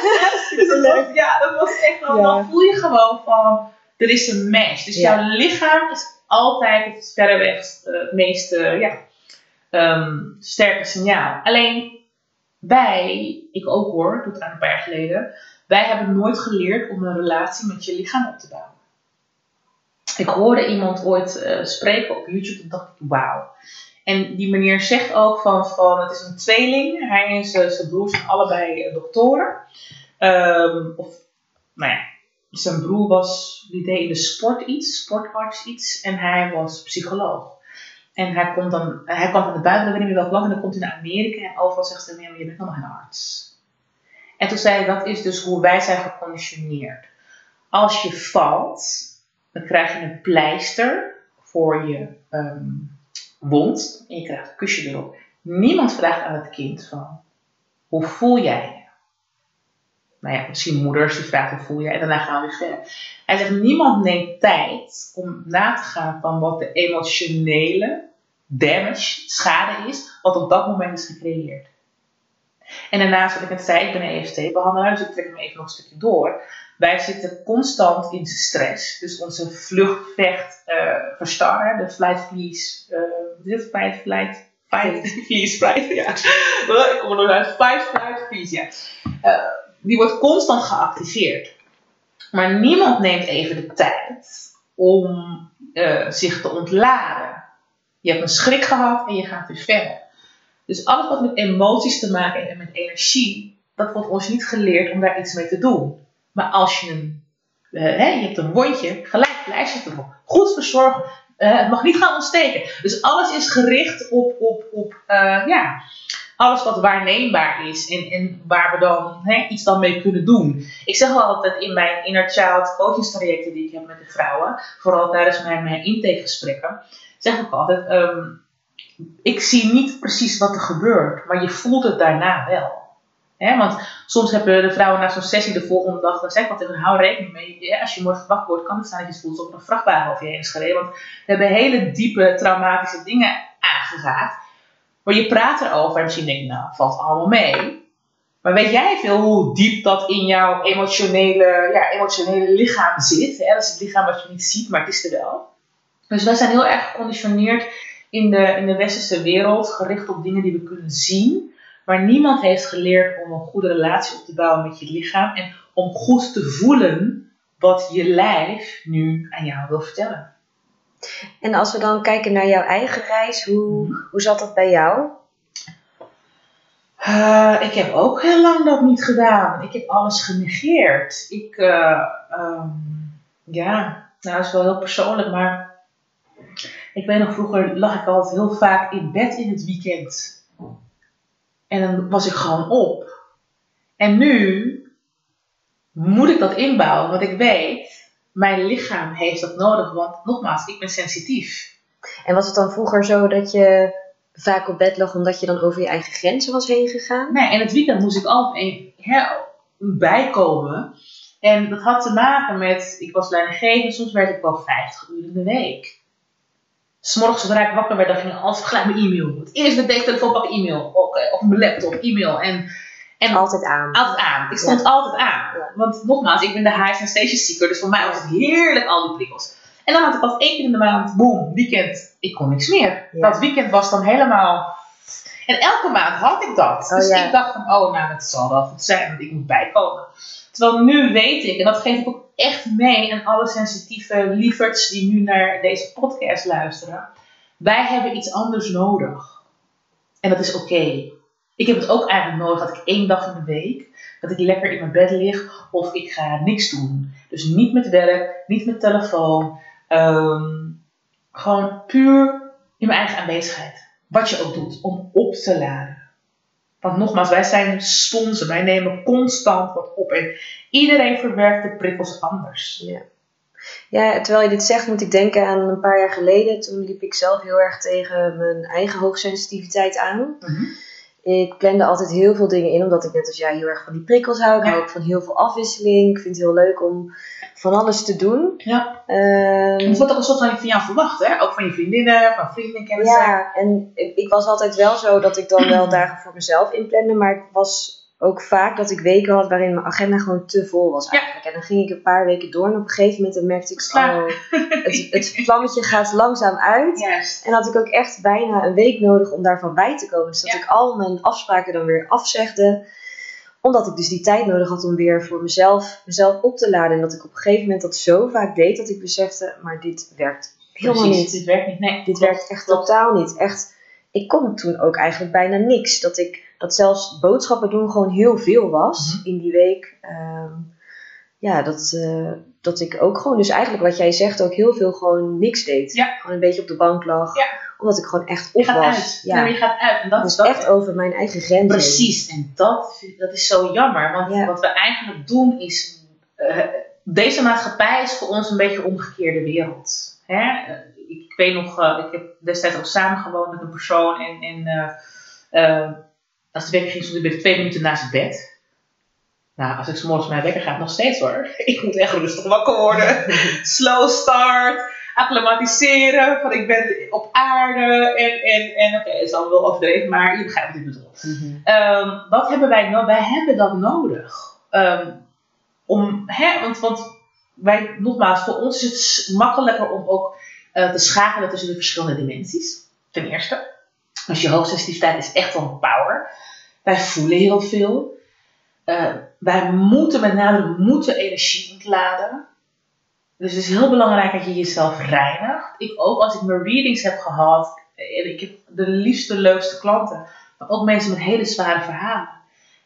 dus [LAUGHS] dat was, ja, dat was echt wel. Dan voel je gewoon van er is een match. Dus jouw lichaam is altijd het verreweg uh, het meest uh, ja, um, sterke signaal. Alleen wij, ik ook hoor, doe het een paar jaar geleden, wij hebben nooit geleerd om een relatie met je lichaam op te bouwen. Ik hoorde iemand ooit uh, spreken op YouTube en dacht ik, wauw. En die meneer zegt ook van, van het is een tweeling. Hij en zijn broers zijn allebei doktoren. Um, of, nou ja, zijn broer was, die deed in de sport iets, sportarts iets, en hij was psycholoog. En hij, komt dan, hij kwam van de buitenland, weet niet welk land, en dan komt hij naar Amerika en overal zegt ze, nee, je bent nog een arts. En toen zei hij, dat is dus hoe wij zijn geconditioneerd. Als je valt, dan krijg je een pleister voor je um, wond en je krijgt een kusje erop. Niemand vraagt aan het kind van, hoe voel jij? Nou ja, misschien moeders die vragen hoe voel je en daarna gaan we weer verder. Hij zegt, niemand neemt tijd om na te gaan van wat de emotionele damage, schade is, wat op dat moment is gecreëerd. En daarnaast, wat ik net zei, ik ben een EFT-behandelaar, dus ik trek hem even nog een stukje door. Wij zitten constant in stress. Dus onze vlucht, vecht, uh, verstarren, de flight, freeze, uh? Fight, flight, fight, flight, ja. [LAUGHS] Ik kom er nog uit. Fight, flight, freeze, ja. Uh, die wordt constant geactiveerd. Maar niemand neemt even de tijd om uh, zich te ontladen. Je hebt een schrik gehad en je gaat weer verder. Dus alles wat met emoties te maken heeft en met energie, dat wordt ons niet geleerd om daar iets mee te doen. Maar als je een, hè, je hebt een wondje, gelijk pleister erop. Goed verzorgen, uh, het mag niet gaan ontsteken. Dus alles is gericht op, op, op ja, alles wat waarneembaar is en, en waar we dan hè, iets dan mee kunnen doen. Ik zeg altijd in mijn inner child coachingstrajecten die ik heb met de vrouwen, vooral tijdens mijn, mijn intakegesprekken, zeg ik altijd, um, ik zie niet precies wat er gebeurt, maar je voelt het daarna wel. Want soms hebben de vrouwen na zo'n sessie de volgende dag, dan zeg ik altijd, hou rekening mee, ja, als je morgen wakker wordt, kan het zijn dat je voelt alsof er een vrachtwagen over je heen is gereden. Want we hebben hele diepe traumatische dingen aangeraakt. Maar je praat erover en misschien denk je, nou, valt allemaal mee. Maar weet jij veel hoe diep dat in jouw emotionele, ja, emotionele lichaam zit? Hè? Dat is het lichaam wat je niet ziet, maar het is er wel. Dus wij zijn heel erg geconditioneerd in de, in de westerse wereld, gericht op dingen die we kunnen zien. Maar niemand heeft geleerd om een goede relatie op te bouwen met je lichaam en om goed te voelen wat je lijf nu aan jou wil vertellen. En als we dan kijken naar jouw eigen reis, hoe, hoe zat dat bij jou? Uh, ik heb ook heel lang dat niet gedaan. Ik heb alles genegeerd. Ik, uh, um, ja, nou dat is wel heel persoonlijk, maar ik weet nog, vroeger lag ik altijd heel vaak in bed in het weekend. En dan was ik gewoon op. En nu moet ik dat inbouwen, want ik weet, mijn lichaam heeft dat nodig, want nogmaals, ik ben sensitief. En was het dan vroeger zo dat je vaak op bed lag omdat je dan over je eigen grenzen was heen gegaan? Nee, en het weekend moest ik altijd bijkomen. En dat had te maken met, ik was leidinggevend, soms werd ik wel 50 uur in de week. S'morgens zodra ik wakker werd, dan ging ik altijd gelijk mijn e-mail. Het eerste met deze telefoon pak e-mail. Okay, of mijn laptop, e-mail. En, en altijd aan. Altijd aan. Ik stond ja. altijd aan. Ja. Want nogmaals, ik ben de high sensation seeker. Dus voor mij was het heerlijk, al die prikkels. En dan had ik als één keer in de maand, boom, weekend. Ik kon niks meer. Ja. Dat weekend was dan helemaal... En elke maand had ik dat. Oh, dus ik dacht van, oh, nou, dat zal wel goed zijn. Want ik moet bijkomen. Terwijl nu weet ik, en dat geef ik ook echt mee aan alle sensitieve lieverds die nu naar deze podcast luisteren. Wij hebben iets anders nodig. En dat is oké. Ik heb het ook eigenlijk nodig dat ik één dag in de week, dat ik lekker in mijn bed lig of ik ga niks doen. Dus niet met werk, niet met telefoon. Um, gewoon puur in mijn eigen aanwezigheid. Wat je ook doet, om op te laden. Want nogmaals, wij zijn sponsen. Wij nemen constant wat op. En iedereen verwerkt de prikkels anders. Ja. ja, terwijl je dit zegt, moet ik denken aan een paar jaar geleden. Toen liep ik zelf heel erg tegen mijn eigen hoogsensitiviteit aan. Mm-hmm. Ik plande altijd heel veel dingen in, omdat ik net als jij heel erg van die prikkels hou. Ik hou ook van heel veel afwisseling. Ik vind het heel leuk om van alles te doen. Ja. Um, het wordt ook een soort van, van jou verwacht, hè? Ook van je vriendinnen, van vrienden, kennissen. Ja, en ik, ik, was altijd wel zo dat ik dan wel [CLEARS THROAT] dagen voor mezelf inplande. Maar het was ook vaak dat ik weken had waarin mijn agenda gewoon te vol was eigenlijk. Ja. En dan ging ik een paar weken door en op een gegeven moment dan merkte ik, oh, [LAUGHS] het, het vlammetje gaat langzaam uit. Yes. En had ik ook echt bijna een week nodig om daarvan bij te komen. Dus dat Ja. ik al mijn afspraken dan weer afzegde omdat ik dus die tijd nodig had om weer voor mezelf, mezelf op te laden. En dat ik op een gegeven moment dat zo vaak deed dat ik besefte, maar dit werkt helemaal Precies, niet. Dit werkt niet. Nee, Dit klopt, werkt echt klopt. totaal niet. Echt, ik kon toen ook eigenlijk bijna niks. Dat ik dat zelfs boodschappen doen gewoon heel veel was Mhm. in die week. Ehm, ja, dat, eh, dat ik ook gewoon, dus eigenlijk wat jij zegt, ook heel veel gewoon niks deed. Ja. Gewoon een beetje op de bank lag. Ja. Omdat ik gewoon echt op Je gaat was. uit. Ja. Nee, je gaat uit. En dat dus is dat. echt over mijn eigen grenzen. Precies, en dat, dat is zo jammer. Want Ja. wat we eigenlijk doen is. eh, deze maatschappij is voor ons een beetje een omgekeerde wereld. Hè? Eh, Ik, weet nog, ik heb destijds ook samengewoond met een persoon. En, en Als de wekker ging, stond ik binnen twee minuten naast het bed. Nou, als ik 's morgens mijn wekker gaat, nog steeds hoor. [LAUGHS] Ik moet echt rustig wakker worden. [LAUGHS] Slow start. Acclimatiseren. Van ik ben op aarde. En, en, en oké, het is al wel overdreven, maar je begrijpt wat ik bedoel. Ehm, wat hebben wij nodig? Wij hebben dat nodig. Ehm, om, hè, want, want wij, nogmaals, voor ons is het makkelijker om ook eh, te schakelen tussen de verschillende dimensies. Ten eerste. Dus je hoogsensitiviteit is echt wel een power. Wij voelen heel veel. Eh, wij moeten met name moeten energie ontladen. Dus het is heel belangrijk dat je jezelf reinigt. Ik ook, als ik mijn readings heb gehad. En ik heb de liefste, leukste klanten. Maar ook mensen met hele zware verhalen.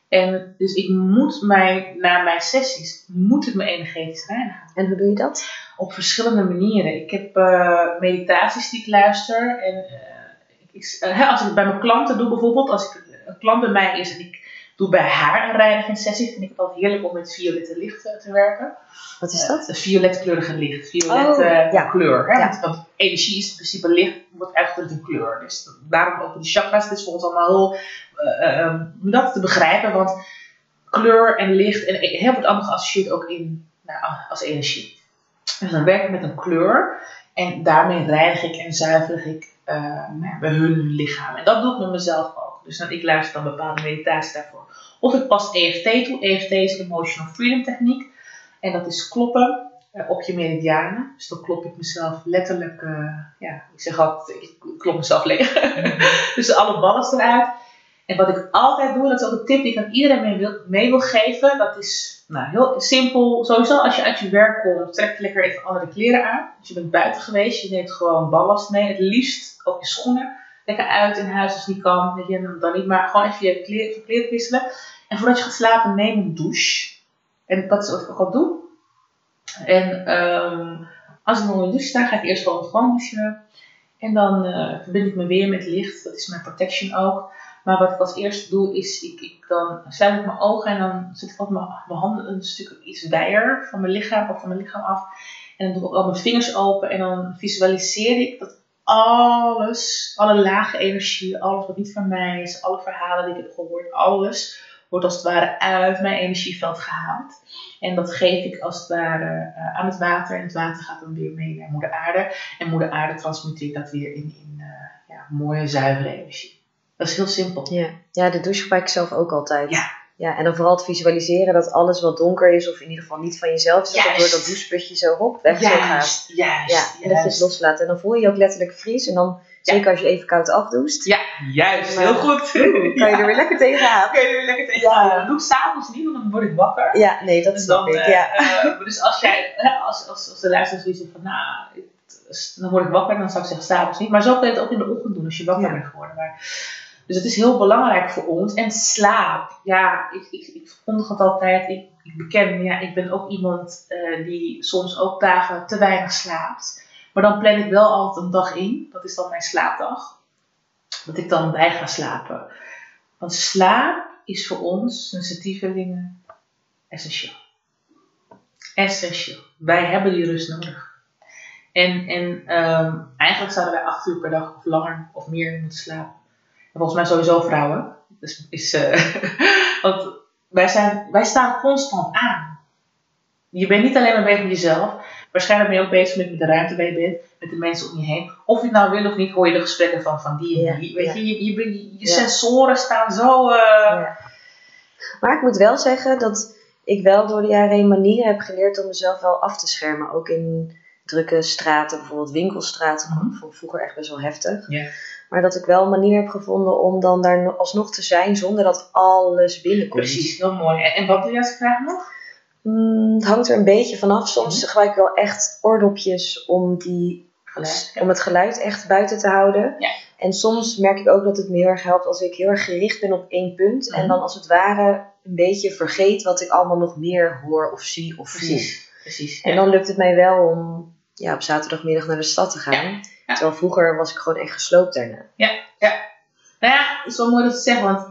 En dus ik moet mij, na mijn sessies, moet ik me energetisch reinigen. En hoe doe je dat? Op verschillende manieren. Ik heb eh, meditaties die ik luister. En eh, ik, eh, [LAUGHS] als ik het bij mijn klanten doe bijvoorbeeld, als ik een klant bij mij is en ik doe bij haar een reinigingssessie, vind ik het altijd heerlijk om met violette licht eh, te werken. Wat is dat? Het violetkleurige licht. Violet Oh, eh, ja. kleur. Hè? Ja. Want, want energie is in principe licht, wordt uitgedrukt in kleur. Dus daarom ook de chakras. Het is voor ons allemaal heel, om dat te begrijpen. Want kleur en licht en heel wordt allemaal geassocieerd ook in, nou, als energie. Dus dan werk ik met een kleur. En daarmee reinig ik en zuiver ik eh, nou bij hun lichaam. En dat doe ik met mezelf ook. Dus dan, ik luister dan bepaalde meditaties daarvoor. Of ik pas EFT toe. EFT is Emotional Freedom Techniek. En dat is kloppen eh, op je meridianen. Dus dan klop ik mezelf letterlijk, eh, ja, ik zeg altijd, ik klop mezelf leeg. [LAUGHS] dus alle ballast eruit. En wat ik altijd doe, dat is ook een tip die ik aan iedereen mee wil, mee wil geven. Dat is nou, heel simpel. Sowieso als je uit je werk komt, trek lekker even andere kleren aan. Dus je bent buiten geweest, je neemt gewoon ballast mee. Het liefst ook je schoenen. Lekker uit in huis als niet kan. Weet je, dan niet, maar gewoon even je kleren, wisselen. En voordat je gaat slapen, neem een douche. En dat is wat ik ook al doe. En ehm, als ik nog de douche sta, ga ik eerst gewoon gewoon douchen. En dan eh, verbind ik me weer met licht. Dat is mijn protection ook. Maar wat ik als eerste doe, is ik, ik dan sluit ik mijn ogen en dan zet ik mijn, mijn handen een stuk iets wijer van mijn lichaam of van mijn lichaam af. En dan doe ik ook al mijn vingers open en dan visualiseer ik dat alles, alle lage energie, alles wat niet van mij is, alle verhalen die ik heb gehoord, alles wordt als het ware uit mijn energieveld gehaald. En dat geef ik als het ware eh, aan het water. En het water gaat dan weer mee naar moeder aarde. En moeder aarde transmuteert dat weer in, in eh, ja, mooie, zuivere energie. Dat is heel simpel. Ja. ja, de douche gebruik ik zelf ook altijd. Ja. Ja, en dan vooral het visualiseren dat alles wat donker is, of in ieder geval niet van jezelf is, dat Juist. door dat doucheputje zo hop, weg zo gaat. Juist, juist, Ja, en dat je het juist. loslaat. En dan voel je je ook letterlijk vries. En dan, zeker als je even koud afdoest, Ja, juist. Maar- Heel goed. kan je er weer lekker tegenaan. Kan je er weer lekker tegen. Ja. Dat doe ik s'avonds niet, want dan word ik wakker. Ja, nee, dat Dus snap dan, ik. eh, Ja. eh, dus als jij, als, als, als de luisteraar zoiets van, nou, dan word ik wakker, dan zou ik zeggen s'avonds niet. Maar zo kun je het ook in de ochtend doen als je wakker bent geworden. Maar, dus het is heel belangrijk voor ons. En slaap, ja, ik, ik, ik verkondig het altijd. Ik, ik beken, ja, ik ben ook iemand eh, die soms ook dagen te weinig slaapt. Maar dan plan ik wel altijd een dag in. Dat is dan mijn slaapdag. Dat ik dan bij ga slapen. Want slaap is voor ons, sensitievelingen, essentieel. Essentieel. Wij hebben die rust nodig. En, en ehm, eigenlijk zouden wij acht uur per dag of langer of meer moeten slapen. En volgens mij sowieso vrouwen. Dus is, eh, [LAUGHS] want wij, zijn, wij staan constant aan. Je bent niet alleen maar bezig met jezelf. Waarschijnlijk ben je ook bezig met, met de ruimte waar je bent. Met de mensen om je heen. Of je het nou wil of niet, hoor je de gesprekken van, van die en Ja, die. Weet ja. je, je, je, sensoren staan zo... eh, Ja. Maar ik moet wel zeggen dat ik wel door de jaren heen manieren heb geleerd om mezelf wel af te schermen. Ook in drukke straten, bijvoorbeeld winkelstraten, Mhm. vond ik vroeger echt best wel heftig. Ja. Maar dat ik wel een manier heb gevonden om dan daar no- alsnog te zijn zonder dat alles binnenkomt. Precies, heel mooi. En, en wat doe je als vraag mag? Mm, het hangt er een beetje vanaf. Soms Mhm. gebruik ik wel echt oordopjes om, die, Geluid. om het geluid echt buiten te houden. Ja. En soms merk ik ook dat het me heel erg helpt als ik heel erg gericht ben op één punt. En Mhm. dan als het ware een beetje vergeet wat ik allemaal nog meer hoor of zie of voel. Precies, precies. En ja. dan lukt het mij wel om ja, op zaterdagmiddag naar de stad te gaan. Ja. Terwijl vroeger was ik gewoon echt gesloopt daarna. Nou ja, het is wel mooi dat je zegt, want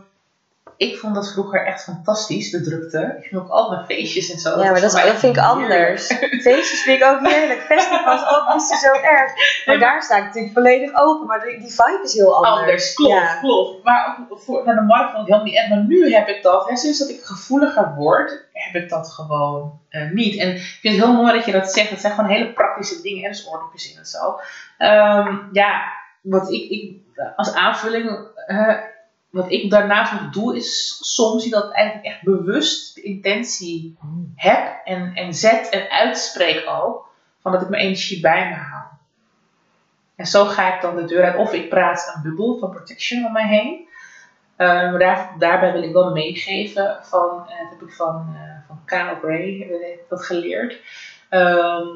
ik vond dat vroeger echt fantastisch, de drukte. Ik ging ook altijd feestjes en zo. Ja, maar dat, is, dat vind ik anders. Feestjes vind ik ook heerlijk. Festivals ook niet zo erg. Maar daar sta ik natuurlijk volledig open. Maar die, die vibe is heel anders. Anders, klopt, Ja. klopt. Maar ook voor, naar de markt vond ik helemaal niet echt. Maar nu heb ik dat, hè, sinds dat ik gevoeliger word, heb ik dat gewoon eh, niet. En ik vind het heel mooi dat je dat zegt. Dat zijn gewoon hele praktische dingen. En dus oordopjes in en zo. Ehm, ja, wat ik, ik als aanvulling, eh, wat ik daarnaast nog doe, is soms dat eigenlijk echt bewust de intentie heb en, en zet en uitspreek ook, van dat ik mijn energie bij me hou. En zo ga ik dan de deur uit. Of ik praat een bubbel van protection om mij heen. Eh, daar, daarbij wil ik wel meegeven van, eh, dat heb ik van, eh van Kyle Gray dat geleerd. Ehm,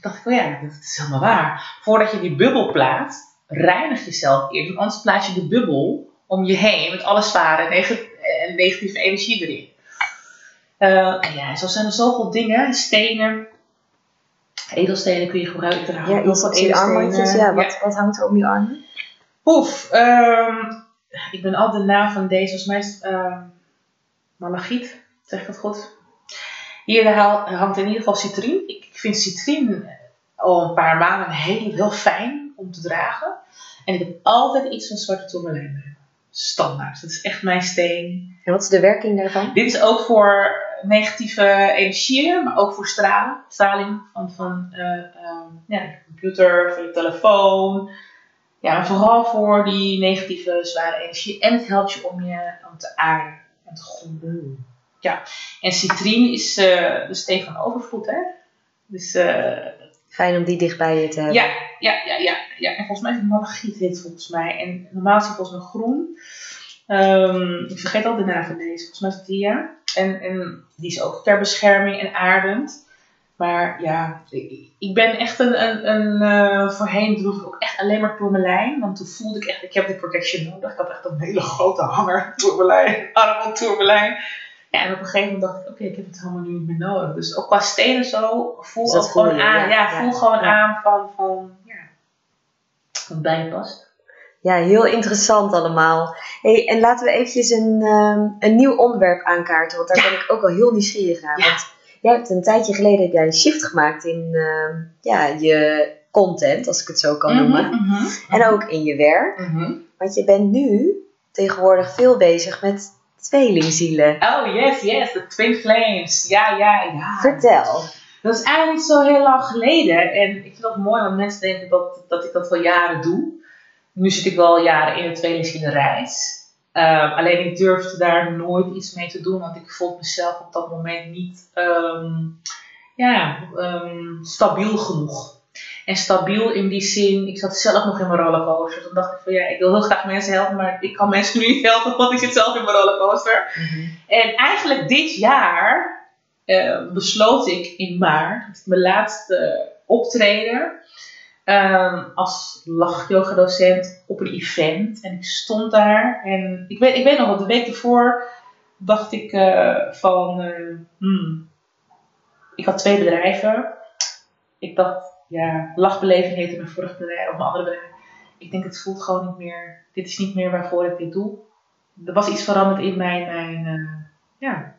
dacht ik, oh ja, dat is helemaal waar. Voordat je die bubbel plaatst, reinig jezelf eerst. Want anders plaats je de bubbel om je heen met alle zware en neg- en negatieve energie erin. Eh, en ja, zo zijn er zoveel dingen. Stenen, edelstenen kun je gebruiken. Ja, heel veel edelstenen. Ja, wat, wat hangt er om je armen? Poef, ehm, ik ben al de naam van deze, volgens mij is het ehm, malachiet, zeg ik dat goed? Hier hangt in ieder geval citrine. Ik vind citrine al een paar maanden heel, heel fijn om te dragen. En ik heb altijd iets van zwarte me. Standaard. Dat is echt mijn steen. En wat is de werking daarvan? Dit is ook voor negatieve energieën, maar ook voor stralen. Straling van, van eh, ehm, ja, de computer, van je telefoon. Ja, maar vooral voor die negatieve, zware energie. En het helpt je om je om te aarden en te gronden. Ja, en citrine is eh, de steen van overvloed, hè? Dus eh, Fijn om die dicht bij je te hebben. ja, ja, ja, ja, ja. En volgens mij is het malachiet volgens mij. En normaal is het volgens mij groen. Ehm, ik vergeet al de naam van deze. Volgens mij is het die, ja. En, en die is ook ter bescherming en aardend. Maar ja, ik, ben echt een, een, een eh, voorheen droeg ik ook echt alleen maar tourmalijn. Want toen voelde ik echt, ik heb die protection nodig. Ik had echt een hele grote hanger tourmalijn, [LAUGHS] arm tourmalijn. Ja, en op een gegeven moment dacht ik, oké, ik heb het helemaal nu niet meer nodig. Dus ook qua stenen zo, voel Dus dat ook gewoon je, aan. ja, Ja, ja, voel gewoon aan van, van ja, wat bij je past. Ja, heel interessant allemaal. Hey, en laten we eventjes een, ehm, een nieuw onderwerp aankaarten, want daar ben ik ook wel heel nieuwsgierig naar. Ja. Want jij hebt een tijdje geleden heb jij een shift gemaakt in ehm, ja, je content, als ik het zo kan noemen. Mhm, En ook in je werk. mhm. Want je bent nu tegenwoordig veel bezig met tweelingzielen. Oh, yes, yes, de Twin Flames. Ja, ja, ja. Vertel. Dat is eigenlijk zo heel lang geleden. En ik vind dat mooi, want mensen denken dat, dat ik dat al jaren doe. Nu zit ik wel jaren in de reis. Um, alleen ik durfde daar nooit iets mee te doen, want ik vond mezelf op dat moment niet ehm, ja, ehm, stabiel genoeg. En stabiel in die zin, ik zat zelf nog in mijn rollercoaster. Toen dacht ik van ja, ik wil heel graag mensen helpen, maar ik kan mensen nu niet helpen, want ik zit zelf in mijn rollercoaster. En eigenlijk dit jaar eh, besloot ik in maart, mijn laatste optreden, ehm, als lachyoga docent op een event. En ik stond daar en ik weet, ik weet nog wat, de week ervoor dacht ik eh, van, eh, hmm, ik had twee bedrijven. Ik dacht, ja, lachbeleving heette mijn vorige bedrijf, of mijn andere bedrijf. Ik denk, het voelt gewoon niet meer, dit is niet meer waarvoor ik dit doe. Er was iets veranderd in mijn, mijn eh, ja,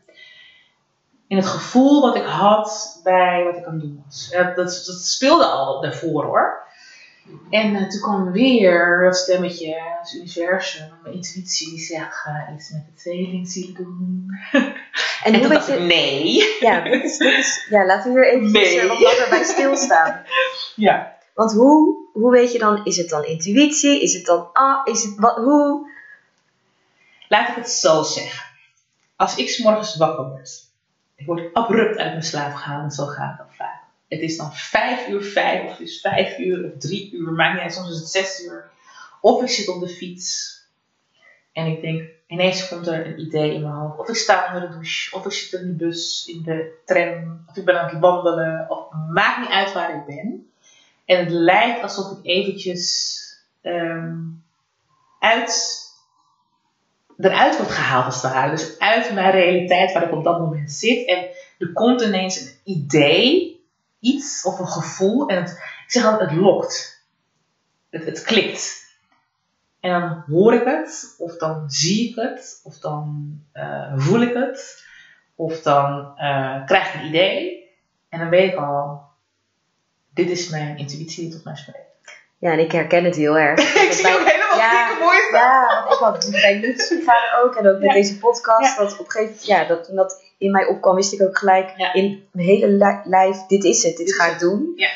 in het gevoel wat ik had bij wat ik aan het doen was. Dat, dat speelde al daarvoor hoor. En eh, toen kwam weer dat stemmetje, het universum, mijn intuïtie, die zegt: ga iets met de tweelingzielen doen. [LAUGHS] En, En hoe toen dacht ik: nee. Ja, dit is, dit is, ja, laten we hier even Nee. wat langer bij stilstaan. [LAUGHS] Ja. Want hoe, hoe weet je dan, is het dan intuïtie? Is het dan, ah, is het, wat, hoe? Laat ik het zo zeggen. Als ik 's morgens wakker word, ik word abrupt uit mijn slaap gehaald en zo gaat dan vaak. Het is dan 5 uur 5 of het is 5 uur of 3 uur, maakt niet uit, soms is het 6 uur. Of ik zit op de fiets en ik denk, ineens komt er een idee in mijn hoofd. Of ik sta onder de douche, of ik zit in de bus, in de tram, of ik ben aan het wandelen, of maakt niet uit waar ik ben. En het lijkt alsof ik eventjes ehm, uit eruit wordt gehaald als het ware. Dus uit mijn realiteit waar ik op dat moment zit. En er komt ineens een idee, iets of een gevoel. En het, ik zeg altijd, het lokt. Het, het klikt. En dan hoor ik het, of dan zie ik het, of dan eh, voel ik het, of dan eh, krijg ik een idee. En dan weet ik al, dit is mijn intuïtie die tot mij spreekt. Ja, en ik herken het heel erg. [LAUGHS] ik zie ook ja. Ja, want ik had bij Liefdesbrigade ook en ook met Ja. deze podcast. Ja. Dat op een gegeven moment, ja, dat dat in mij opkwam, wist ik ook gelijk Ja. in mijn hele li- lijf, dit is het, dit ga ik doen. Ja.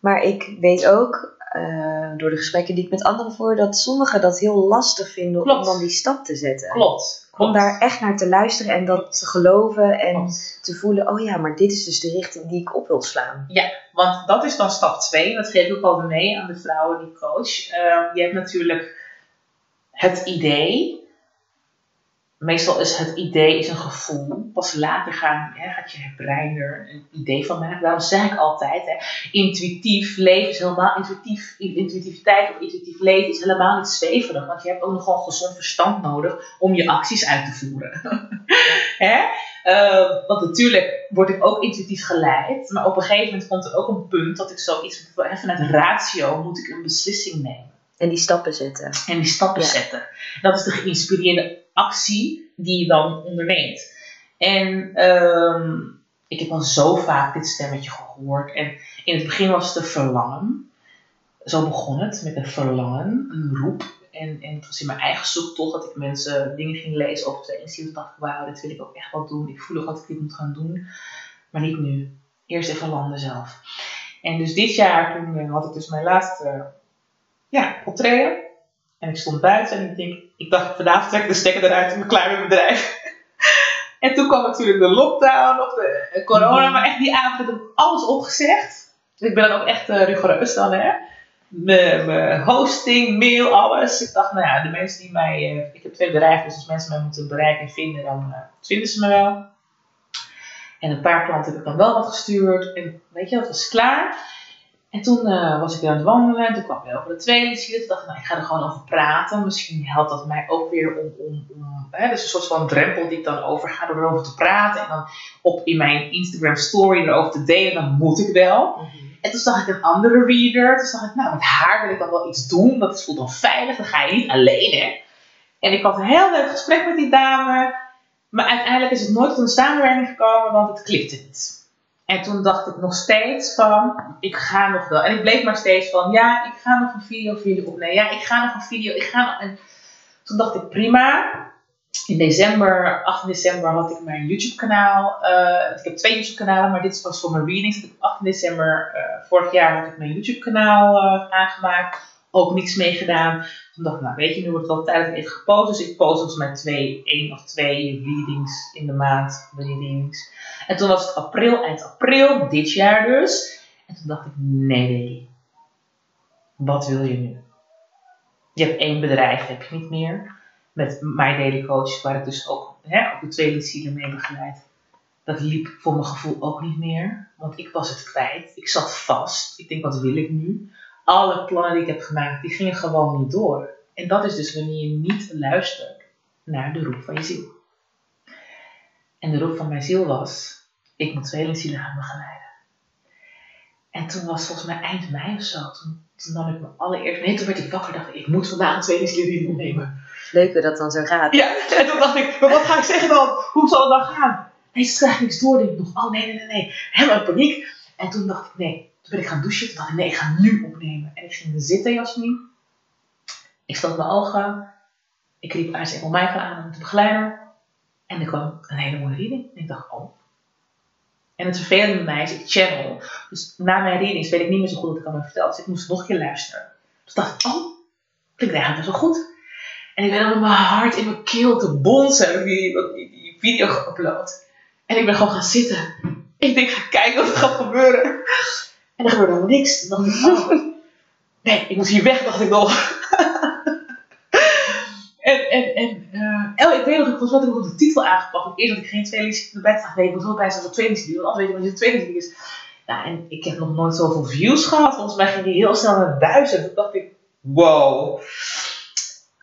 Maar ik weet ook, eh, door de gesprekken die ik met anderen voer, dat sommigen dat heel lastig vinden Klopt. om dan die stap te zetten. Klopt. Om daar echt naar te luisteren en dat te geloven en Klopt. te voelen, oh ja, maar dit is dus de richting die ik op wil slaan. Want dat is dan stap 2. Dat geef ik ook al mee aan de vrouwen die coach. Eh, je hebt natuurlijk het idee. Meestal is het idee is een gevoel. Pas later gaan, hè, gaat je brein er een idee van maken. Daarom zeg ik altijd, hè, intuïtief leven is helemaal intuïtief. Intuïtiviteit of intuïtief leven is helemaal niet zweverig. Want je hebt ook nog gewoon gezond verstand nodig om je acties uit te voeren. [LAUGHS] hè? Uh, want natuurlijk word ik ook intuïtief geleid. Maar op een gegeven moment komt er ook een punt dat ik zoiets vanuit ratio moet ik een beslissing nemen. En die stappen zetten. En die stappen Ja. zetten. Dat is de geïnspireerde actie die je dan onderneemt. En ehm, ik heb al zo vaak dit stemmetje gehoord. En in het begin was het een verlangen. Zo begon het met een verlangen, een roep. En, en het was in mijn eigen zoektocht dat ik mensen dingen ging lezen over twee inzichten. dacht wauw, dit wil ik ook echt wel doen. Ik voel ook dat ik dit moet gaan doen. Maar niet nu. Eerst even landen zelf. En dus dit jaar, toen eh, had ik dus mijn laatste ja, optreden. En ik stond buiten en ik denk, ik dacht, vanavond trek ik de stekker eruit en ben klaar met mijn bedrijf. [LAUGHS] en toen kwam natuurlijk de lockdown of de eh, corona, maar echt die avond heb ik alles opgezegd. Dus ik ben dan ook echt eh, rigoureus dan, hè. Mijn hosting, mail, alles. Ik dacht, nou ja, de mensen die mij... eh, ik heb twee bedrijven, dus als mensen mij moeten bereiken en vinden, dan vinden ze me wel. En een paar klanten heb ik dan wel wat gestuurd. En weet je, dat was klaar. En toen eh, was ik weer aan het wandelen en toen kwam ik over de tweede. Toen dacht ik, nou, ik ga er gewoon over praten. Misschien helpt dat mij ook weer om, om, om hè, dus een soort van drempel die ik dan overga door erover te praten. En dan op in mijn Instagram story erover te delen, dan moet ik wel. En toen zag ik een andere reader. Toen zag ik, nou, met haar wil ik dan wel iets doen. Dat voelt dan veilig. Dan ga je niet alleen, hè. En ik had een heel leuk gesprek met die dame. Maar uiteindelijk is het nooit tot een samenwerking gekomen, want het klikte niet. En toen dacht ik nog steeds van, ik ga nog wel. En ik bleef maar steeds van, ja, ik ga nog een video voor jullie opnemen. Ja, ik ga nog een video, ik ga nog... En toen dacht ik, prima. In december, 8 december, had ik mijn YouTube kanaal. eh, ik heb twee YouTube kanalen, maar dit was voor mijn readings. Ik heb 8 december eh, vorig jaar had ik mijn YouTube kanaal eh, aangemaakt. Ook niks mee gedaan. Toen dacht ik, nou weet je, nu wordt het wel tijd even gepost. Dus ik post volgens mij twee, één of twee readings in de maand. Readings. En toen was het april, eind april, dit jaar dus. En toen dacht ik, nee. Wat wil je nu? Je hebt één bedrijf, heb je niet meer. Met My Daily waar ik dus ook, hè, ook de tweede zielen mee begeleid. Dat liep voor mijn gevoel ook niet meer. Want ik was het kwijt. Ik zat vast. Ik denk, wat wil ik nu? Alle plannen die ik heb gemaakt, die gingen gewoon niet door. En dat is dus wanneer je niet luistert naar de roep van je ziel. En de roep van mijn ziel was, ik moet tweelingzielen gaan begeleiden. En toen was volgens mij eind mei of zo. Toen, toen nam ik mijn allereerste... Nee, toen werd ik wakker dacht ik, ik moet vandaag een tweelingzielen opnemen. Leuk hoe dat dan zo gaat. Ja, [LAUGHS] en toen dacht ik, maar wat ga ik zeggen dan? Hoe zal het dan gaan? Nee, ze krijgt niks door. Denk ik nog, oh nee, nee, nee, nee. Helemaal in paniek. En toen dacht ik, nee. Toen ben ik gaan douchen. Toen dacht ik, nee, ik ga nu opnemen. En ik ging zitten, Jasmin. Ik sloot mijn ogen. Ik riep Aars Engel Michael aan om te begeleiden. En er kwam een hele mooie reading. En ik dacht, oh. En het vervelende bij mij is, ik channel. Dus na mijn readings weet ik niet meer zo goed wat ik me verteld. Dus ik moest nog een keer luisteren. Dus dacht ik, oh, klinkt eigenlijk best wel goed. En ik ben dan met mijn hart in mijn keel te bonzen. Die, die, die video geüpload. En ik ben gewoon gaan zitten. Ik denk, ga kijken wat er gaat gebeuren. En er gebeurde helemaal niks. Dacht ik, oh, nee, ik moet hier weg, dacht ik nog. [LAUGHS] en, en, en, oh, ik weet nog, ik was wat ik nog de titel aangepakt. Eerst had ik geen tweelingziel erbij. Ik, nee, ik moet wel bij zijn voor tweelingziel. Want anders weet je wat je tweelingziel is. Ja, en ik heb nog nooit zoveel views gehad. Volgens mij ging die heel snel naar duizend. Toen dacht ik, wow.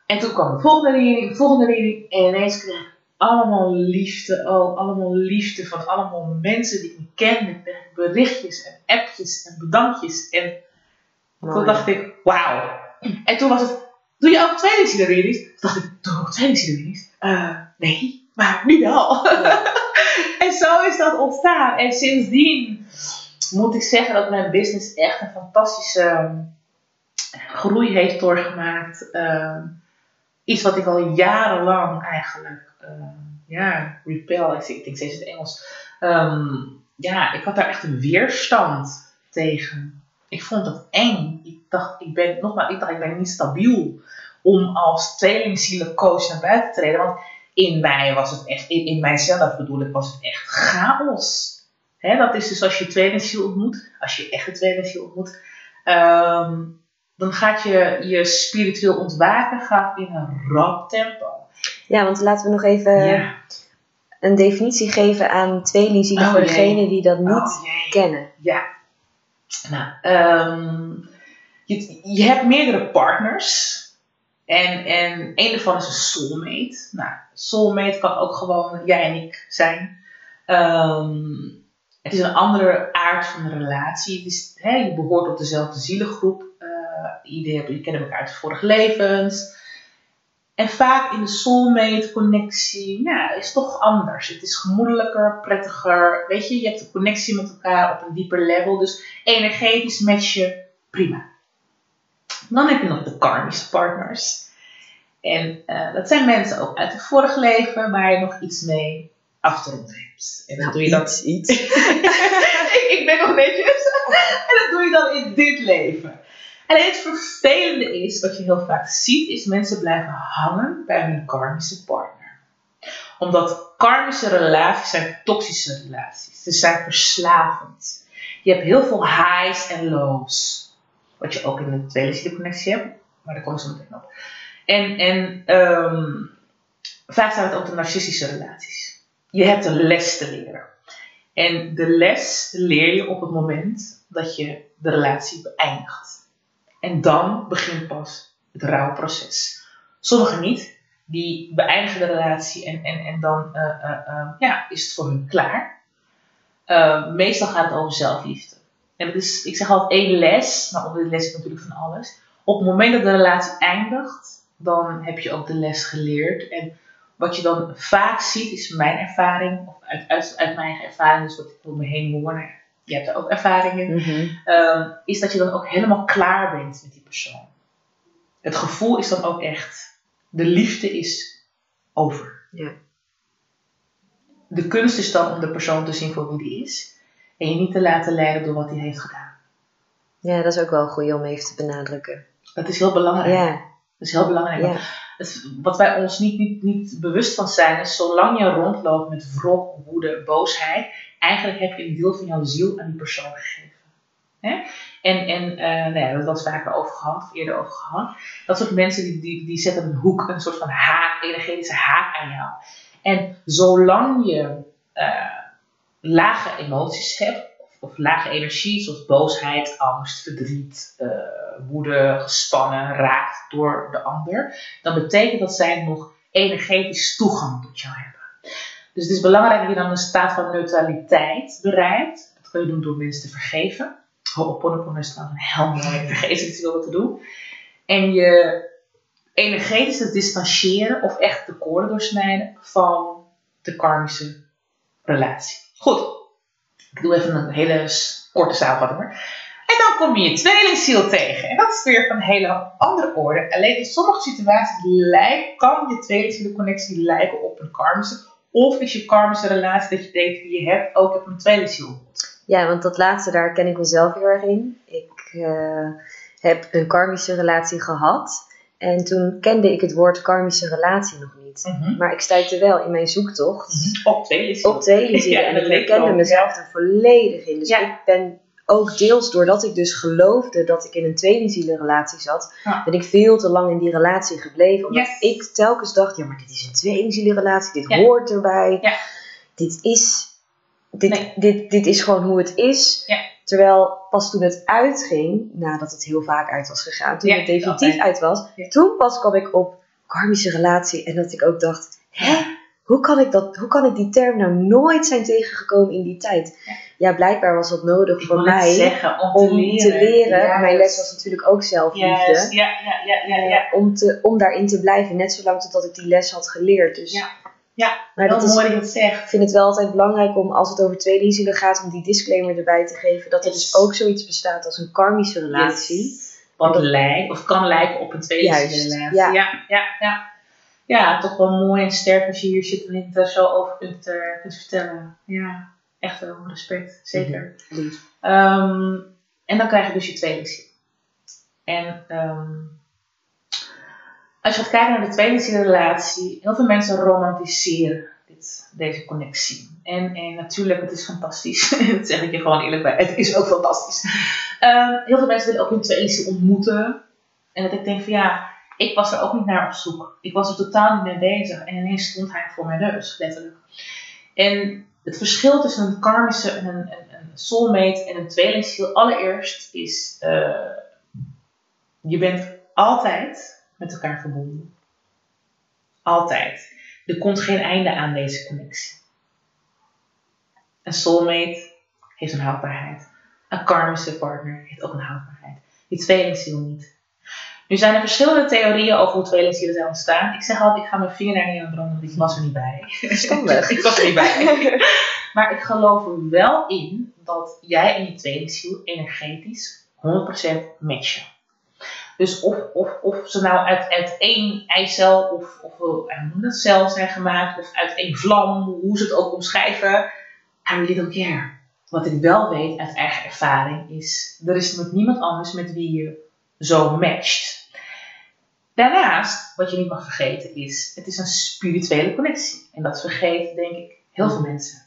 En toen kwam de volgende reading, de volgende reading. En ineens kreeg ik allemaal liefde. Oh, allemaal liefde van allemaal mensen die ik ken. Met berichtjes en appjes en bedankjes. En toen dacht ik, wauw. En toen was het doe je ook tweelingzielen readings? Toen dacht ik, doe ik ook? Uh, nee, maar nu wel. [LAUGHS] en zo is dat ontstaan. En sindsdien moet ik zeggen dat mijn business echt een fantastische ehm, groei heeft doorgemaakt. Uh, iets wat ik al jarenlang eigenlijk, ja, repel, ik, ik denk steeds het Engels. Um, ja, ik had daar echt een weerstand tegen. Ik vond het eng. Ik dacht, ik ben, nogmaals, ik dacht, ik ben niet stabiel om als tweelingzielencoach naar buiten te treden. Want in mij was het echt, in, in mijzelf bedoel ik, was het echt chaos. He, dat is dus als je tweelingziel ontmoet, als je echt een tweelingziel ontmoet, um, dan gaat je, je spiritueel ontwaken gaat in een rap tempo. Ja, want laten we nog even ja. een definitie geven aan tweelingzielen oh, voor degenen die dat niet oh, kennen. Ja. Nou, um, je, je hebt meerdere partners. En, en een daarvan is een soulmate. Nou, soulmate kan ook gewoon jij en ik zijn. Um, het is een andere aard van de relatie. Het is, hè, je behoort op dezelfde zielengroep. Uh, je kennen elkaar uit vorige levens. En vaak in de soulmate connectie ja, is het toch anders. Het is gemoedelijker, prettiger. Weet je, je hebt een connectie met elkaar op een dieper level. Dus energetisch match je prima. Dan heb je nog de karmische partners. En uh, dat zijn mensen ook uit het vorige leven waar je nog iets mee af te ronden hebt. En dan nou, doe je dat. Iets. ik, [LAUGHS] ik ben nog netjes. en dat doe je dan in dit leven. En het vervelende is, wat je heel vaak ziet, is mensen blijven hangen bij hun karmische partner. Omdat karmische relaties zijn toxische relaties. Ze zijn verslavend. Je hebt heel veel highs en lows. Wat je ook in de tweede connectie hebt. Maar daar komen ze meteen op. En, en um, vaak zijn het ook de narcistische relaties. Je hebt een les te leren. En de les leer je op het moment dat je de relatie beëindigt. En dan begint pas het rouwproces. Sommigen niet. Die beëindigen de relatie en, en, en dan uh, uh, uh, ja, is het voor hun klaar. meestal gaat het over zelfliefde. En het is, ik zeg altijd één les, maar onder de les is natuurlijk van alles. Op het moment dat de relatie eindigt, dan heb je ook de les geleerd. En wat je dan vaak ziet, is mijn ervaring, of uit, uit, uit mijn ervaring, dus wat ik om me heen hoor, je hebt er ook ervaringen, mm is dat je dan ook helemaal klaar bent met die persoon. Het gevoel is dan ook echt, de liefde is over. Ja. De kunst is dan om de persoon te zien voor wie die is. En je niet te laten leiden door wat hij heeft gedaan. Ja, dat is ook wel goed om even te benadrukken. Dat is heel belangrijk. Ja. Dat is heel belangrijk. Ja. Wat wij ons niet, niet, niet bewust van zijn, is zolang je rondloopt met wrok, woede, boosheid, eigenlijk heb je een deel van jouw ziel aan die persoon gegeven. Hè? En, en uh, nou ja, dat was vaker over gehad, of eerder over gehad. Dat soort mensen die, die, die zetten een hoek, een soort van haak, energetische haak aan jou. En zolang je uh, lage emoties hebt, of lage energie, zoals boosheid, angst, verdriet, uh, woede, gespannen, raakt door de ander, dan betekent dat zij nog energetisch toegang tot jou hebben. Dus het is belangrijk dat je dan een staat van neutraliteit bereikt. Dat kun je doen door mensen te vergeven. Ho'oponopono is dan een heel mooi [LAUGHS] vergevingsritueel te doen. En je energetisch te distancieren of echt de koorden doorsnijden van de karmische relatie. Goed, ik doe even een hele korte samenvatting. En dan kom je je tweelingziel tegen. En dat is weer van een hele andere orde. Alleen in sommige situaties lijkt, kan je tweelingzielenconnectie lijken op een karmische. Of is je karmische relatie dat je denkt die je hebt ook op een tweelingziel. Ja, want dat laatste daar ken ik mezelf heel erg in. Ik uh, heb een karmische relatie gehad. En toen kende ik het woord karmische relatie nog niet. Mhm. Maar ik stuitte wel in mijn zoektocht Op tweelingziel. op tweelingzielen. [LAUGHS] Ja, en ik herkende mezelf er volledig in. Dus Ja. ik ben ook deels doordat ik dus geloofde dat ik in een tweelingzielenrelatie zat, Ja. ben ik veel te lang in die relatie gebleven. Omdat Yes. ik telkens dacht, ja maar dit is een tweelingzielenrelatie, dit Ja. hoort erbij. Ja. Dit is... Dit, Nee. dit, dit is gewoon hoe het is. Ja. Terwijl pas toen het uitging, nadat het heel vaak uit was gegaan, toen het definitief uit was, toen pas kwam ik op karmische relatie en dat ik ook dacht, hè, hoe kan ik, dat, hoe kan ik die term nou nooit zijn tegengekomen in die tijd? Ja. blijkbaar was dat nodig Ik voor mij zeggen, om, te leren. te leren. Juist. Mijn les was natuurlijk ook zelfliefde. Ja, ja, ja, ja, ja. Eh, om, te, om daarin te blijven, net zolang totdat ik die les had geleerd. Dus, Ja. Ja, maar dat is, mooi dat je het zegt. ik vind het wel altijd belangrijk om, als het over tweelingzielen gaat, om die disclaimer erbij te geven. Dat er Yes. dus ook zoiets bestaat als een karmische relatie. Yes. Wat lijkt, of kan lijken op een tweede Juist, relatie. ja. ja, ja, ja. Ja, toch wel mooi en sterk als je hier zit en het er zo over kunt, eh, kunt vertellen. Ja, echt wel respect, zeker. Lief. Ehm, en dan krijg je dus je tweelingziel. En ehm, als je gaat kijken naar de tweelingzielrelatie, heel veel mensen romantiseren dit, deze connectie. En, en natuurlijk, het is fantastisch. [LAUGHS] dat zeg ik je gewoon eerlijk bij. Het is ook fantastisch. Ehm, heel veel mensen willen ook hun tweelingziel ontmoeten. En dat ik denk van ja, ik was er ook niet naar op zoek. Ik was er totaal niet mee bezig. En ineens stond hij voor mijn neus, letterlijk. En het verschil tussen een karmische en een, een, een soulmate en een tweelingziel, allereerst is, eh, je bent altijd met elkaar verbonden. Altijd. Er komt geen einde aan deze connectie. Een soulmate heeft een houdbaarheid. Een karmische partner heeft ook een houdbaarheid. Die tweelingziel niet. Nu zijn er verschillende theorieën over hoe tweelingzielen zijn ontstaan. Ik zeg altijd, ik ga mijn vinger daar niet aan branden, want ik was er niet bij. Verstandig. [LAUGHS] ik was er niet bij. [LAUGHS] maar ik geloof er wel in dat jij en je tweelingziel energetisch 100% matchen. Dus of, of, of ze nou uit, uit één eicel of, of cel zijn gemaakt, of uit één vlam, hoe ze het ook omschrijven, I don't care. Wat ik wel weet uit eigen ervaring is, er is met niemand anders met wie je zo matcht. Daarnaast, wat je niet mag vergeten is, het is een spirituele connectie. En dat vergeet, denk ik, heel veel mensen.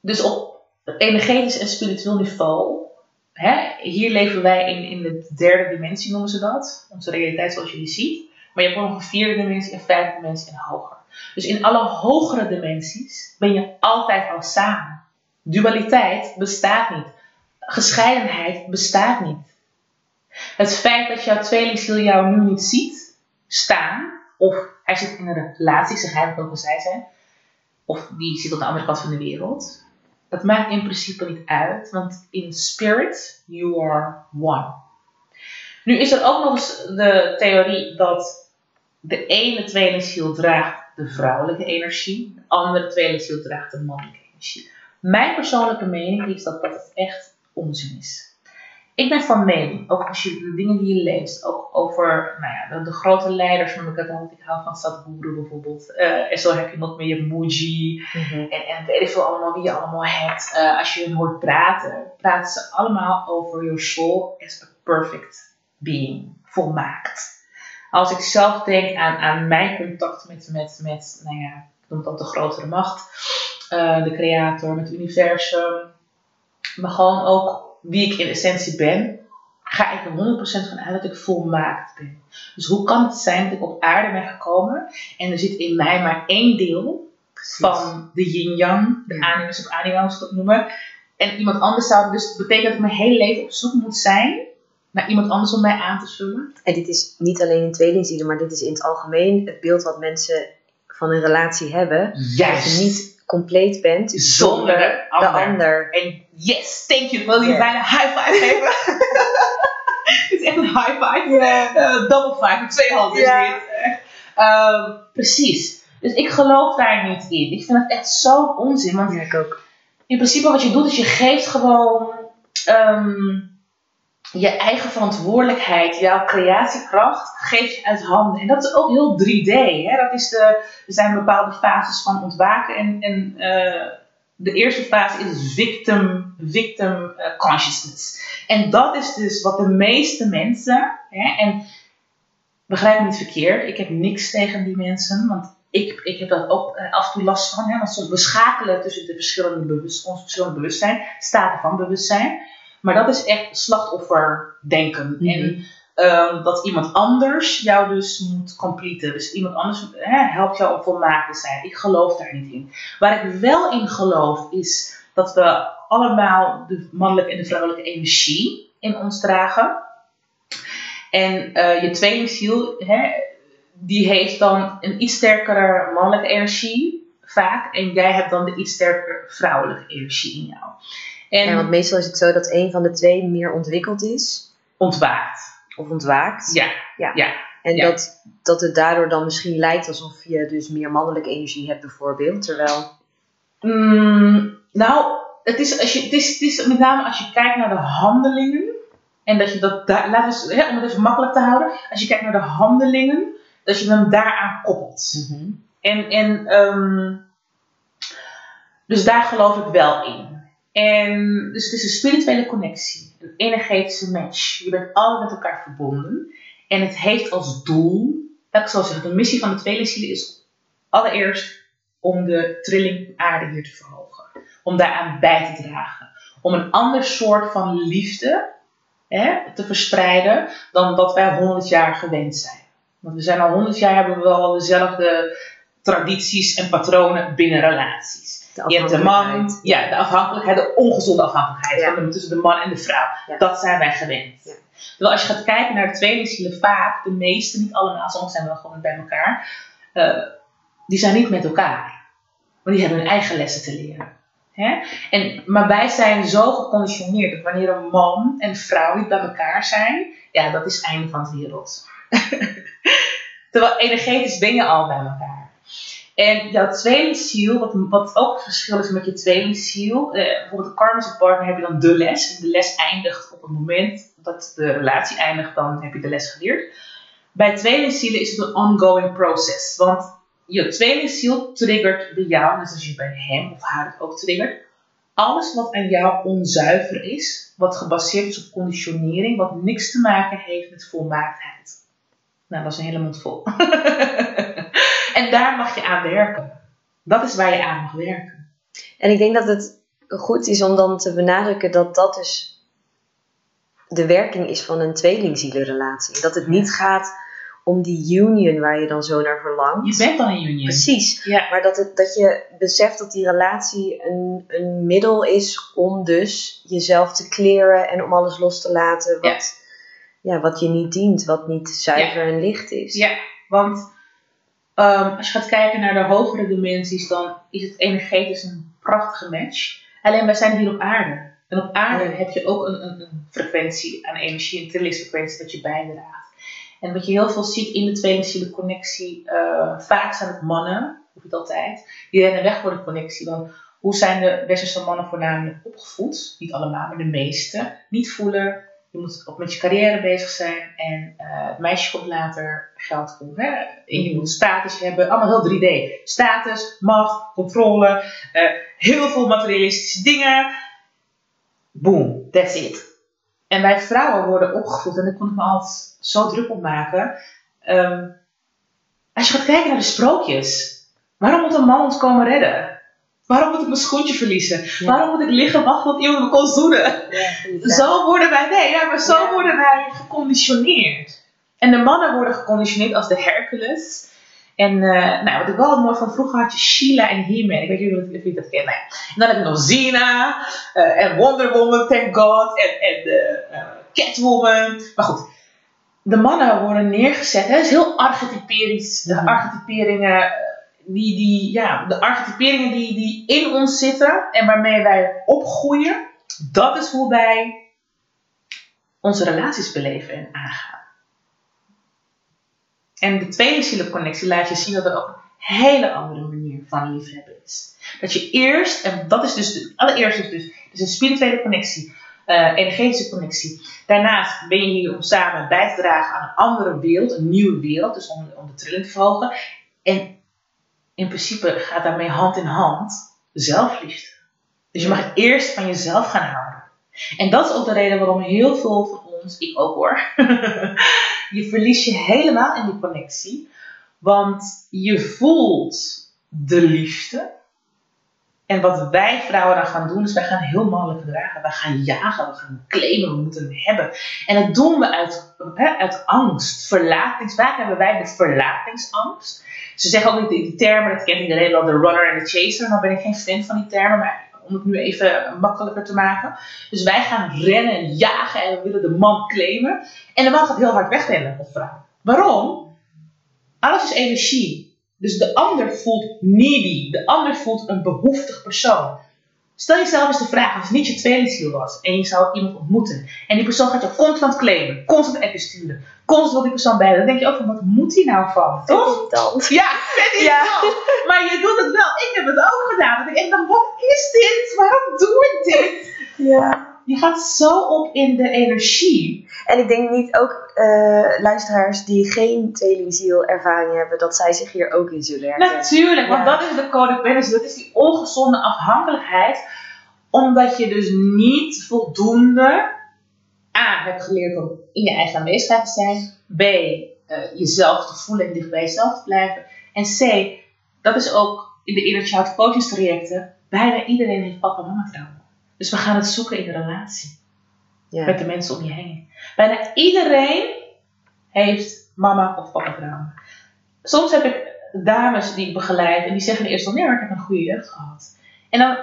Dus op energetisch en spiritueel niveau, hè, hier leven wij in, in de derde dimensie, noemen ze dat. Onze realiteit zoals je die ziet. Maar je hebt ook nog een vierde dimensie, een vijfde dimensie en hoger. Dus in alle hogere dimensies ben je altijd al samen. Dualiteit bestaat niet. Gescheidenheid bestaat niet. Het feit dat jouw tweelingziel jou nu niet ziet staan, of hij zit in een relatie, zeg hij wat over zij zijn, of die zit op de andere kant van de wereld, dat maakt in principe niet uit, want in spirit, you are one. Nu is er ook nog eens de theorie dat de ene tweelingziel draagt de vrouwelijke energie, de andere tweelingziel draagt de mannelijke energie. Mijn persoonlijke mening is dat dat echt onzin is. Ik ben van mening, ook als je de dingen die je leest, ook over nou ja, de, de grote leiders, noem ik het altijd. Ik hou van Sadhguru bijvoorbeeld. Eh, en zo heb je nog meer Muji en, en weet ik veel allemaal wie je allemaal hebt. Eh, als je hen hoort praten, praten ze allemaal over your soul as a perfect being, volmaakt. Als ik zelf denk aan, aan mijn contact met, met, met, nou ja, ik noem dan de grotere macht, eh, de creator, met het universum, maar gewoon ook wie ik in essentie ben, ga ik er 100% van uit dat ik volmaakt ben. Dus hoe kan het zijn dat ik op aarde ben gekomen en er zit in mij maar één deel van de yin-yang, de Ja. animus of zoals we dat noemen, en iemand anders zou, dus dat betekent dat ik mijn hele leven op zoek moet zijn naar iemand anders om mij aan te vullen. En dit is niet alleen in tweelingzielen, maar dit is in het algemeen het beeld wat mensen van een relatie hebben. Dat je niet compleet bent Zonder zonder de de ander. ander. En yes, thank you. Ik wil je bijna high five geven. [LAUGHS] Het is echt een high five. Eh, double five, met twee handen is dit. Ehm, precies. Dus ik geloof daar niet in. Ik vind het echt zo onzin. Want Ja, ik ook. in principe wat je doet is je geeft gewoon ehm, je eigen verantwoordelijkheid, jouw creatiekracht, geef je uit handen. En dat is ook heel 3D. Hè? Dat is de, er zijn bepaalde fases van ontwaken. En, en eh, de eerste fase is victim, victim eh, consciousness. En dat is dus wat de meeste mensen, hè, en begrijp me niet verkeerd, ik heb niks tegen die mensen, want ik, ik heb daar ook eh, af en toe last van. Hè, want soms we schakelen tussen de verschillende bewust, ons bewustzijn, staten van bewustzijn. Maar dat is echt slachtofferdenken. Mhm. En ehm, dat iemand anders jou dus moet completen. Dus iemand anders hè, helpt jou om volmaakt te zijn. Ik geloof daar niet in. Waar ik wel in geloof is dat we allemaal de mannelijke en de vrouwelijke energie in ons dragen. En eh, je tweelingziel, hè, die heeft dan een iets sterkere mannelijke energie. vaak. En jij hebt dan de iets sterker vrouwelijke energie in jou. En Ja, want meestal is het zo dat een van de twee meer ontwikkeld is ontwaakt. Of ontwaakt. Ja, Ja. ja. En Ja. dat, dat het daardoor dan misschien lijkt alsof je dus meer mannelijke energie hebt bijvoorbeeld. Terwijl, Mm, nou, het is, als je, het, is, het is met name als je kijkt naar de handelingen. En dat je dat daar, laten we, hè, om het even makkelijk te houden. Als je kijkt naar de handelingen, dat je hem daaraan koppelt. En, en ehm, dus daar geloof ik wel in. En dus het is een spirituele connectie, een energetische match. Je bent allemaal met elkaar verbonden. En het heeft als doel, laat ik zo zeggen, de missie van de tweelingzielen is allereerst om de trilling van aarde hier te verhogen. Om daaraan bij te dragen. Om een ander soort van liefde hè, te verspreiden dan wat wij honderd jaar gewend zijn. Want we zijn al honderd jaar hebben we wel dezelfde tradities en patronen binnen relaties. Je hebt de man, ja, de afhankelijkheid, de ongezonde afhankelijkheid Ja. van de, tussen de man en de vrouw. Ja. Dat zijn wij gewend. Ja. Terwijl als je gaat kijken naar de tweelingzielen, vaak, de meeste, niet allemaal, sommigen zijn wel gewoon bij elkaar, eh, die zijn niet met elkaar. Maar die hebben hun eigen lessen te leren. Hè? En, maar wij zijn zo geconditioneerd dat wanneer een man en vrouw niet bij elkaar zijn, ja, dat is het einde van de wereld. [LAUGHS] Terwijl energetisch ben je al bij elkaar. En jouw tweelingziel, wat, wat ook het verschil is met je tweelingziel, eh, bijvoorbeeld de karmische partner heb je dan de les. De les eindigt op het moment dat de relatie eindigt, dan heb je de les geleerd. Bij tweelingzielen is het een ongoing process. Want je tweelingziel triggert bij jou, net als je bij hem of haar het ook triggert, alles wat aan jou onzuiver is, wat gebaseerd is op conditionering, wat niks te maken heeft met volmaaktheid. Nou, dat is een hele mond vol. [LAUGHS] en daar mag je aan werken. Dat is waar je aan mag werken. En ik denk dat het goed is om dan te benadrukken dat dat dus de werking is van een tweelingzielenrelatie. Dat het niet gaat om die union waar je dan zo naar verlangt. Je bent dan een union. Precies. Ja. Maar dat, het, dat je beseft dat die relatie een, een middel is om dus jezelf te kleren en om alles los te laten wat, ja. wat je niet dient, wat niet zuiver en licht is. Ja, want ehm, als je gaat kijken naar de hogere dimensies, dan is het energetisch een prachtige match. Alleen wij zijn hier op aarde. En op aarde heb je ook een, een, een frequentie aan energie, een trillingsfrequentie dat je bijdraagt. En wat je heel veel ziet in de tweelingziele connectie, eh, vaak zijn het mannen, of niet altijd, die rennen weg voor de connectie. Want hoe zijn de westerse mannen voornamelijk opgevoed? Niet allemaal, maar de meeste. Niet voelen, je moet ook met je carrière bezig zijn. En eh, het meisje komt later, geld komt. Hè? Je moet status hebben, allemaal heel 3D. Status, macht, controle, eh, heel veel materialistische dingen. Boom, that's it. En wij vrouwen worden opgevoed, en daar kon ik me altijd zo druk op maken. Ehm, als je gaat kijken naar de sprookjes, waarom moet een man ons komen redden? Waarom moet ik mijn schoentje verliezen? Ja. Waarom moet ik liggen wachten tot iemand me kon zoenen? Zo worden wij, nee, ja, maar zo Ja. worden wij geconditioneerd. En de mannen worden geconditioneerd als de Hercules. En eh, nou, wat ik wel mooi vond, vroeger had je Sheila en He-Man. Ik weet niet of jullie dat kennen. En dan heb je nog Xena eh, en Wonder Woman, thank God. En, eh, Catwoman. Maar goed, de mannen worden neergezet. Hè? Het is heel archetyperisch. De archetyperingen, die, die, ja, de archetyperingen die, die in ons zitten en waarmee wij opgroeien. Dat is hoe wij onze relaties beleven en aangaan. En de tweede zielenconnectie laat je zien dat er ook een hele andere manier van liefhebben is. Dat je eerst, en dat is dus de allereerste, dus, dus een spirituele connectie, eh, energetische connectie. Daarnaast ben je hier om samen bij te dragen aan een andere wereld, een nieuwe wereld, dus om, om de trilling te verhogen. En in principe gaat daarmee hand in hand zelfliefde. Dus je mag eerst van jezelf gaan houden. En dat is ook de reden waarom heel veel van ons, ik ook hoor, [LAUGHS] je verlies je helemaal in die connectie. Want je voelt de liefde. En wat wij vrouwen dan gaan doen, is wij gaan heel mannelijk gedragen. Wij gaan jagen, we gaan claimen, we moeten hem hebben. En dat doen we uit, hè, uit angst, hebben wij de verlatingsangst. Ze zeggen niet die, die termen, dat kent iedereen wel, de runner en de chaser. Nou ben ik geen fan van die termen, maar om het nu even makkelijker te maken. Dus wij gaan rennen en jagen en we willen de man claimen. En de man gaat heel hard wegrennen of vrouw. Waarom? Alles is energie. Dus de ander voelt needy. De ander voelt een behoeftig persoon. Stel jezelf eens de vraag, als het niet je tweelingziel was en je zou iemand ontmoeten en die persoon gaat je constant claimen, constant appjes sturen, constant wil die persoon bij dan denk je ook van, wat moet hij nou van, toch? Irritant. Ja, vet Ja. Maar je doet het wel. Ik heb het ook gedaan. Dat ik dacht, wat is dit? Waarom doe ik dit? Ja. Je gaat zo op in de energie. En ik denk niet ook eh, luisteraars die geen tweelingziel ervaring hebben, dat zij zich hier ook in zullen herkennen. Natuurlijk, want Ja. dat is de codependency. Dat is die ongezonde afhankelijkheid. Omdat je dus niet voldoende A, hebt geleerd om in je eigen aanwezigheid te zijn. B, eh, jezelf te voelen en dicht bij jezelf te blijven. En C, dat is ook in de Inner Child Coaching trajecten. Bijna iedereen heeft papa en mama trauma. Dus we gaan het zoeken in de relatie. Ja. Met de mensen om je heen. Bijna iedereen heeft mama of papa trauma. Soms heb ik dames die ik begeleid en die zeggen eerst al nee, maar ik heb een goede jeugd gehad. En dan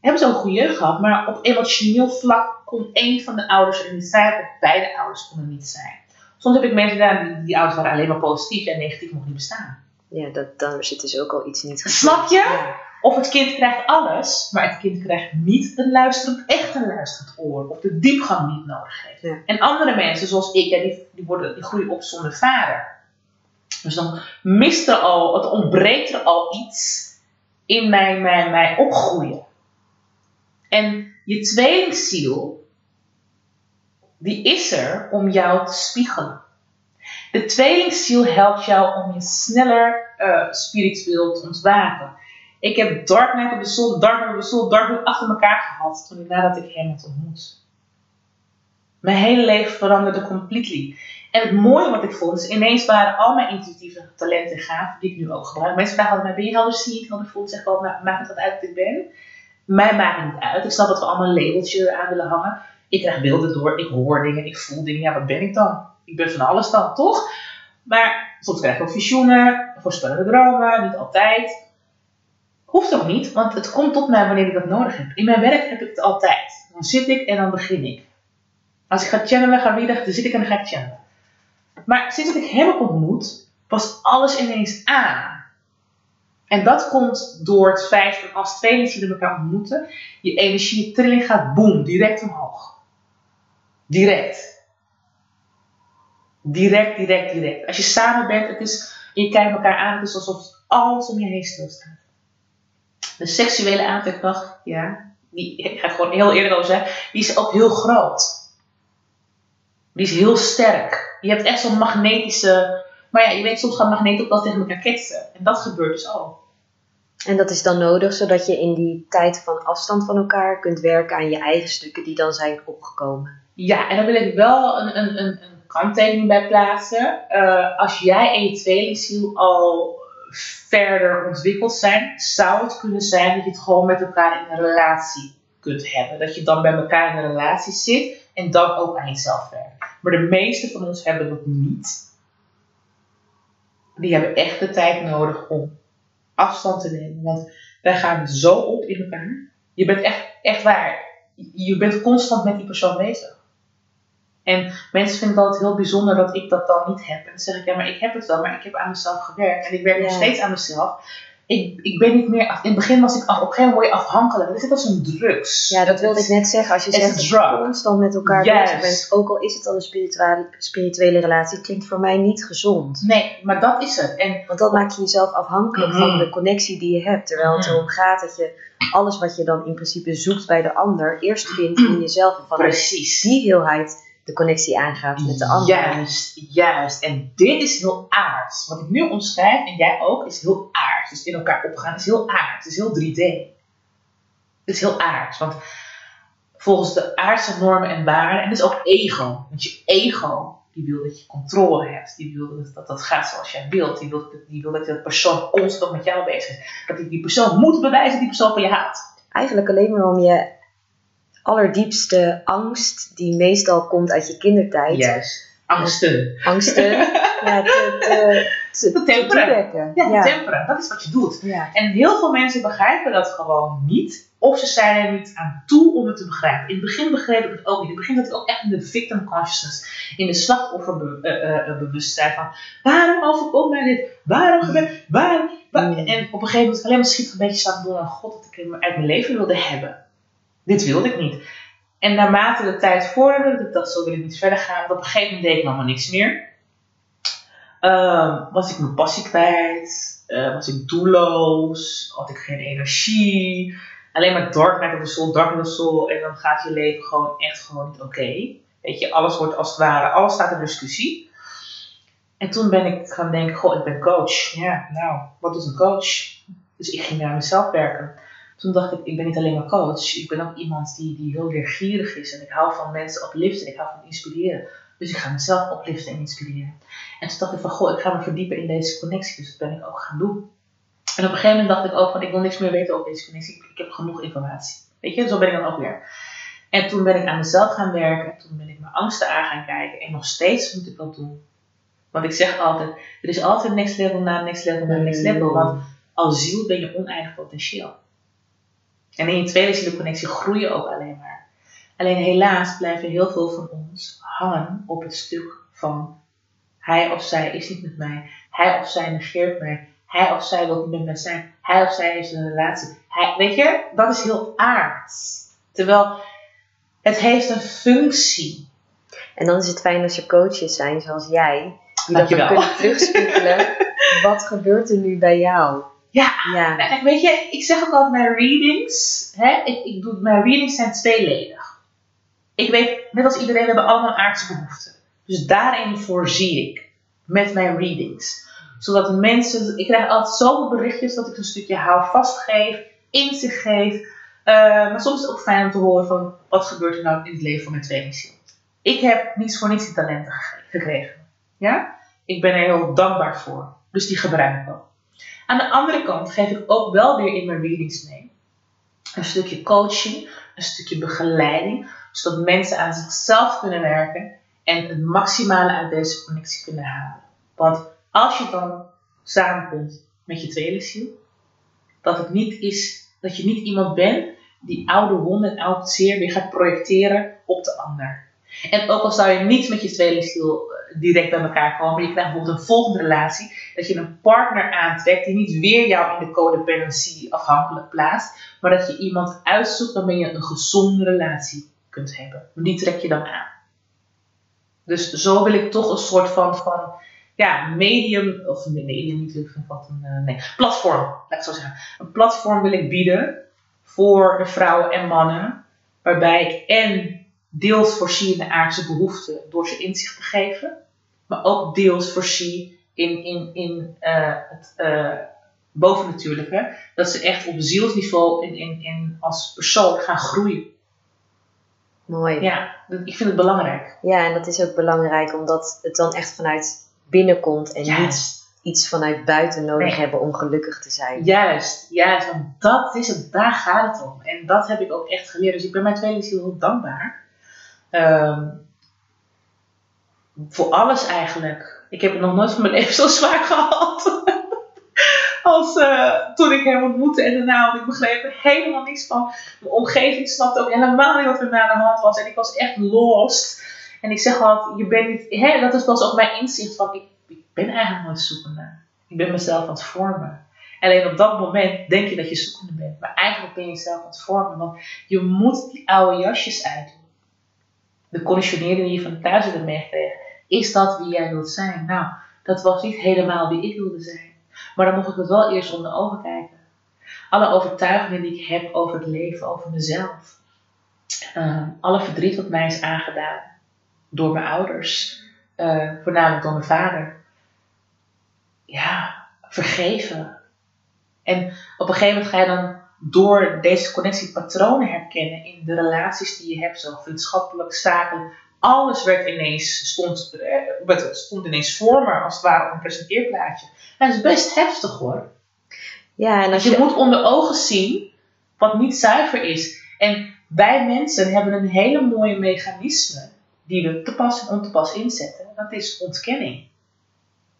hebben ze een goede jeugd gehad, maar op emotioneel vlak kon één van de ouders er niet zijn, of beide ouders konden niet zijn. Soms heb ik mensen gedaan die, die ouders waren alleen maar positief en negatief mocht niet bestaan. Ja, dat, dan zit dus ook al iets niet goed. Snap je? Ja. Of het kind krijgt alles, maar het kind krijgt niet een luisterend, echt een luisterend oor. Of de diepgang die het nodig heeft. Ja. En andere mensen, zoals ik, ja, die, die, worden, die groeien op zonder vader. Dus dan mist er al, het ontbreekt er al iets in mijn, mijn, mijn opgroeien. En je tweelingziel, die is er om jou te spiegelen. De tweelingziel helpt jou om je sneller eh, spiritueel te ontwaken. Ik heb Dark Night of the Soul, Dark Night of the Soul, Dark Night achter elkaar gehad toen ik nadat ik hem had ontmoet. Mijn hele leven veranderde completely. En het mooie wat ik vond, is ineens waren al mijn intuïtieve talenten en gaven, die ik nu ook gebruik. Mensen vragen altijd, ben je helder helder voelen? Zeg ik wel, "Nou, maakt het wat uit wat ik ben? Mij maakt niet uit. Ik snap dat we allemaal een labeltje aan willen hangen. Ik krijg beelden door, ik hoor dingen, ik voel dingen. Ja, wat ben ik dan? Ik ben van alles dan, toch? Maar soms krijg ik ook visioenen, voorspellende dromen, niet altijd. Hoeft ook niet, want het komt tot mij wanneer ik dat nodig heb. In mijn werk heb ik het altijd. Dan zit ik en dan begin ik. Als ik ga channelen, ga readen, dan zit ik en dan ga ik channelen. Maar sinds ik hem ontmoet, was alles ineens aan. En dat komt door het feit dat als twee mensen elkaar ontmoeten, je energie, trilling gaat boom, direct omhoog. Direct. Direct, direct, direct. Als je samen bent, het is, je kijkt elkaar aan, het is alsof alles om je heen stilstaat. De seksuele aantrekkracht, ja, die, ik ga gewoon heel eerlijk over zeggen, die is ook heel groot. Die is heel sterk. Je hebt echt zo'n magnetische. Maar ja, je weet, soms gaan magneten ook wel tegen elkaar ketsen. En dat gebeurt dus ook. En dat is dan nodig zodat je in die tijd van afstand van elkaar kunt werken aan je eigen stukken die dan zijn opgekomen. Ja, en dan wil ik wel een, een, een, een kanttekening bij plaatsen. Eh, als jij en je tweelingziel al verder ontwikkeld zijn, zou het kunnen zijn dat je het gewoon met elkaar in een relatie kunt hebben. Dat je dan bij elkaar in een relatie zit en dan ook aan jezelf werkt. Maar de meeste van ons hebben dat niet. Die hebben echt de tijd nodig om afstand te nemen. Want wij gaan zo op in elkaar. Je bent echt, echt waar. Je bent constant met die persoon bezig. En mensen vinden het altijd heel bijzonder dat ik dat dan niet heb. En dan zeg ik, ja, maar ik heb het wel, maar ik heb aan mezelf gewerkt. En ik werk nog steeds aan mezelf. Ik, ik ben niet meer, af- in het begin was ik af, op een gegeven moment afhankelijk. Dat is als een drugs. Ja, dat wilde ik net zeggen. Als je zegt dat je constant met elkaar bezig bent, ook al is het dan een spirituele, spirituele relatie, klinkt voor mij niet gezond. Nee, maar dat is het. En Want dan maak je jezelf afhankelijk Mhm. van de connectie die je hebt. Terwijl het Mhm. erom gaat dat je alles wat je dan in principe zoekt bij de ander, eerst vindt in jezelf. En vanuit precies. die heelheid de connectie aangaat met de ander. Juist, juist. En dit is heel aards. Wat ik nu omschrijf, en jij ook, is heel aards. Dus in elkaar opgaan is heel aards. Het is heel 3D. Het is heel aards. Want volgens de aardse normen en waarden, en dat is ook ego. Want je ego, die wil dat je controle hebt. Die wil dat dat, gaat zoals jij wilt. Die wil, die wil dat de persoon constant met jou bezig is. Dat die, die persoon moet bewijzen dat die persoon van je houdt. Eigenlijk alleen maar om je allerdiepste angst, die meestal komt uit je kindertijd, Juist. Angsten. angsten, [LAUGHS] ja, te, te, te, te temperen. Ja, te ja. temperen. Dat is wat je doet. Ja. En heel veel mensen begrijpen dat gewoon niet. Of ze zijn er niet aan toe om het te begrijpen. In het begin begreep ik het ook niet. In het begin zat ik ook echt in de victim consciousness. In de slachtofferbewustzijn van... Waarom overkomt mij dit? Waarom gebeurt... Waarom... wa- Mm. En op een gegeven moment alleen maar schiet een beetje staan door... God, dat ik hem uit mijn leven wilde hebben. Dit wilde ik niet. En naarmate de tijd vorderde, ik dacht, zo wil ik niet verder gaan. Op een gegeven moment deed ik allemaal niks meer. Ehm, was ik mijn passie kwijt? Eh, was ik doelloos? Had ik geen energie? Alleen maar dark night of the soul, dark night of the. En dan gaat je leven gewoon echt gewoon niet oké. Weet je, alles wordt als het ware, alles staat in discussie. En toen ben ik gaan denken, goh, ik ben coach. Ja, nou, wat is een coach? Dus ik ging naar mezelf werken. Toen dacht ik, ik ben niet alleen maar coach. Ik ben ook iemand die, die heel leergierig is. En ik hou van mensen opliften. Ik hou van inspireren. Dus ik ga mezelf opliften en inspireren. En toen dacht ik van, goh, ik ga me verdiepen in deze connectie. Dus dat ben ik ook gaan doen. En op een gegeven moment dacht ik ook van, ik wil niks meer weten over deze connectie. Ik, heb genoeg informatie. Weet je, zo ben ik dan ook weer. En toen ben ik aan mezelf gaan werken. Toen ben ik mijn angsten aan gaan kijken. En nog steeds moet ik dat doen. Want ik zeg altijd, er is altijd next level na next level na next level. Want als ziel ben je oneindig potentieel. En in je tweede zielenconnectie groei je ook alleen maar. Alleen helaas blijven heel veel van ons hangen op het stuk van hij of zij is niet met mij. Hij of zij negeert mij. Hij of zij wil niet met mij zijn. Hij of zij heeft een relatie. Hij, weet je, dat is heel aards. Terwijl het heeft een functie. En dan is het fijn als er coaches zijn zoals jij, die dat kunnen terugspiegelen. [LAUGHS] Wat gebeurt er nu bij jou? Ja. Ja. Nou, kijk, weet je, ik zeg ook altijd mijn readings. Hè, ik, ik doe, mijn readings zijn tweeledig. Ik weet, net als iedereen, we hebben allemaal aardse behoeften. Dus daarin voorzie ik met mijn readings. Zodat mensen, ik krijg altijd zoveel berichtjes dat ik een stukje houvast geef, inzicht geef. Eh, maar soms is het ook fijn om te horen van, wat gebeurt er nou in het leven van mijn tweelingziel. Ik heb niets voor niets die talenten gekregen. Ja? Ik ben er heel dankbaar voor. Dus die gebruik ik ook. Aan de andere kant geef ik ook wel weer in mijn readings mee. Een stukje coaching, een stukje begeleiding, zodat mensen aan zichzelf kunnen werken en het maximale uit deze connectie kunnen halen. Want als je dan samenkomt met je tweelingziel, dat het niet is, dat je niet iemand bent die oude wonden en oud zeer weer gaat projecteren op de ander. En ook al zou je niet met je tweelingziel eh, direct bij elkaar komen, je krijgt bijvoorbeeld een volgende relatie, dat je een partner aantrekt die niet weer jou in de codependency afhankelijk plaatst, maar dat je iemand uitzoekt waarmee je een gezonde relatie kunt hebben. Die trek je dan aan. Dus zo wil ik toch een soort van, van ja, medium, of medium niet, wat een, eh, nee, platform, laat ik zo zeggen. Een platform wil ik bieden voor de vrouwen en mannen, waarbij ik en deels voorzie in de aardse behoeften door ze inzicht te geven, maar ook deels voorzie in, in, in eh, het eh, bovennatuurlijke, dat ze echt op zielsniveau in, in, in als persoon gaan groeien. Mooi. Ja, ik vind het belangrijk. Ja, en dat is ook belangrijk omdat het dan echt vanuit binnen komt en niet iets vanuit buiten nodig Nee. hebben om gelukkig te zijn. juist, juist, want dat is het, daar gaat het om. En dat heb ik ook echt geleerd. Dus ik ben mijn tweelingziel heel dankbaar. Ehm, voor alles eigenlijk. Ik heb het nog nooit van mijn [LAUGHS] leven zo zwaar gehad. Als eh, toen ik hem ontmoette en daarna had ik begreep er helemaal niks van. Mijn omgeving snapte ook helemaal niet wat er na de hand was. En ik was echt lost. En ik zeg altijd, je bent niet... Hè, dat is pas ook mijn inzicht van, ik, ik ben eigenlijk nooit zoekende. Ik ben mezelf aan het vormen. Alleen op dat moment denk je dat je zoekende bent. Maar eigenlijk ben je jezelf aan het vormen. Want je moet die oude jasjes uitdoen. De conditionering die je van thuis hebt meegekregen. Is dat wie jij wilt zijn? Nou, dat was niet helemaal wie ik wilde zijn. Maar dan mocht ik het wel eerst onder ogen kijken. Alle overtuigingen die ik heb over het leven, over mezelf. Ehm, alle verdriet wat mij is aangedaan door mijn ouders. eh, voornamelijk door mijn vader. Ja, vergeven. En op een gegeven moment ga je dan door deze connectie patronen herkennen in de relaties die je hebt, zo vriendschappelijk, zakelijk. Alles werd ineens, stond, eh, werd, stond ineens voor me, als het ware op een presenteerplaatje. En dat is best heftig hoor. Ja, en als je je, moet onder ogen zien wat niet zuiver is. En wij mensen hebben een hele mooie mechanisme die we te pas en onte pas inzetten. Dat is ontkenning.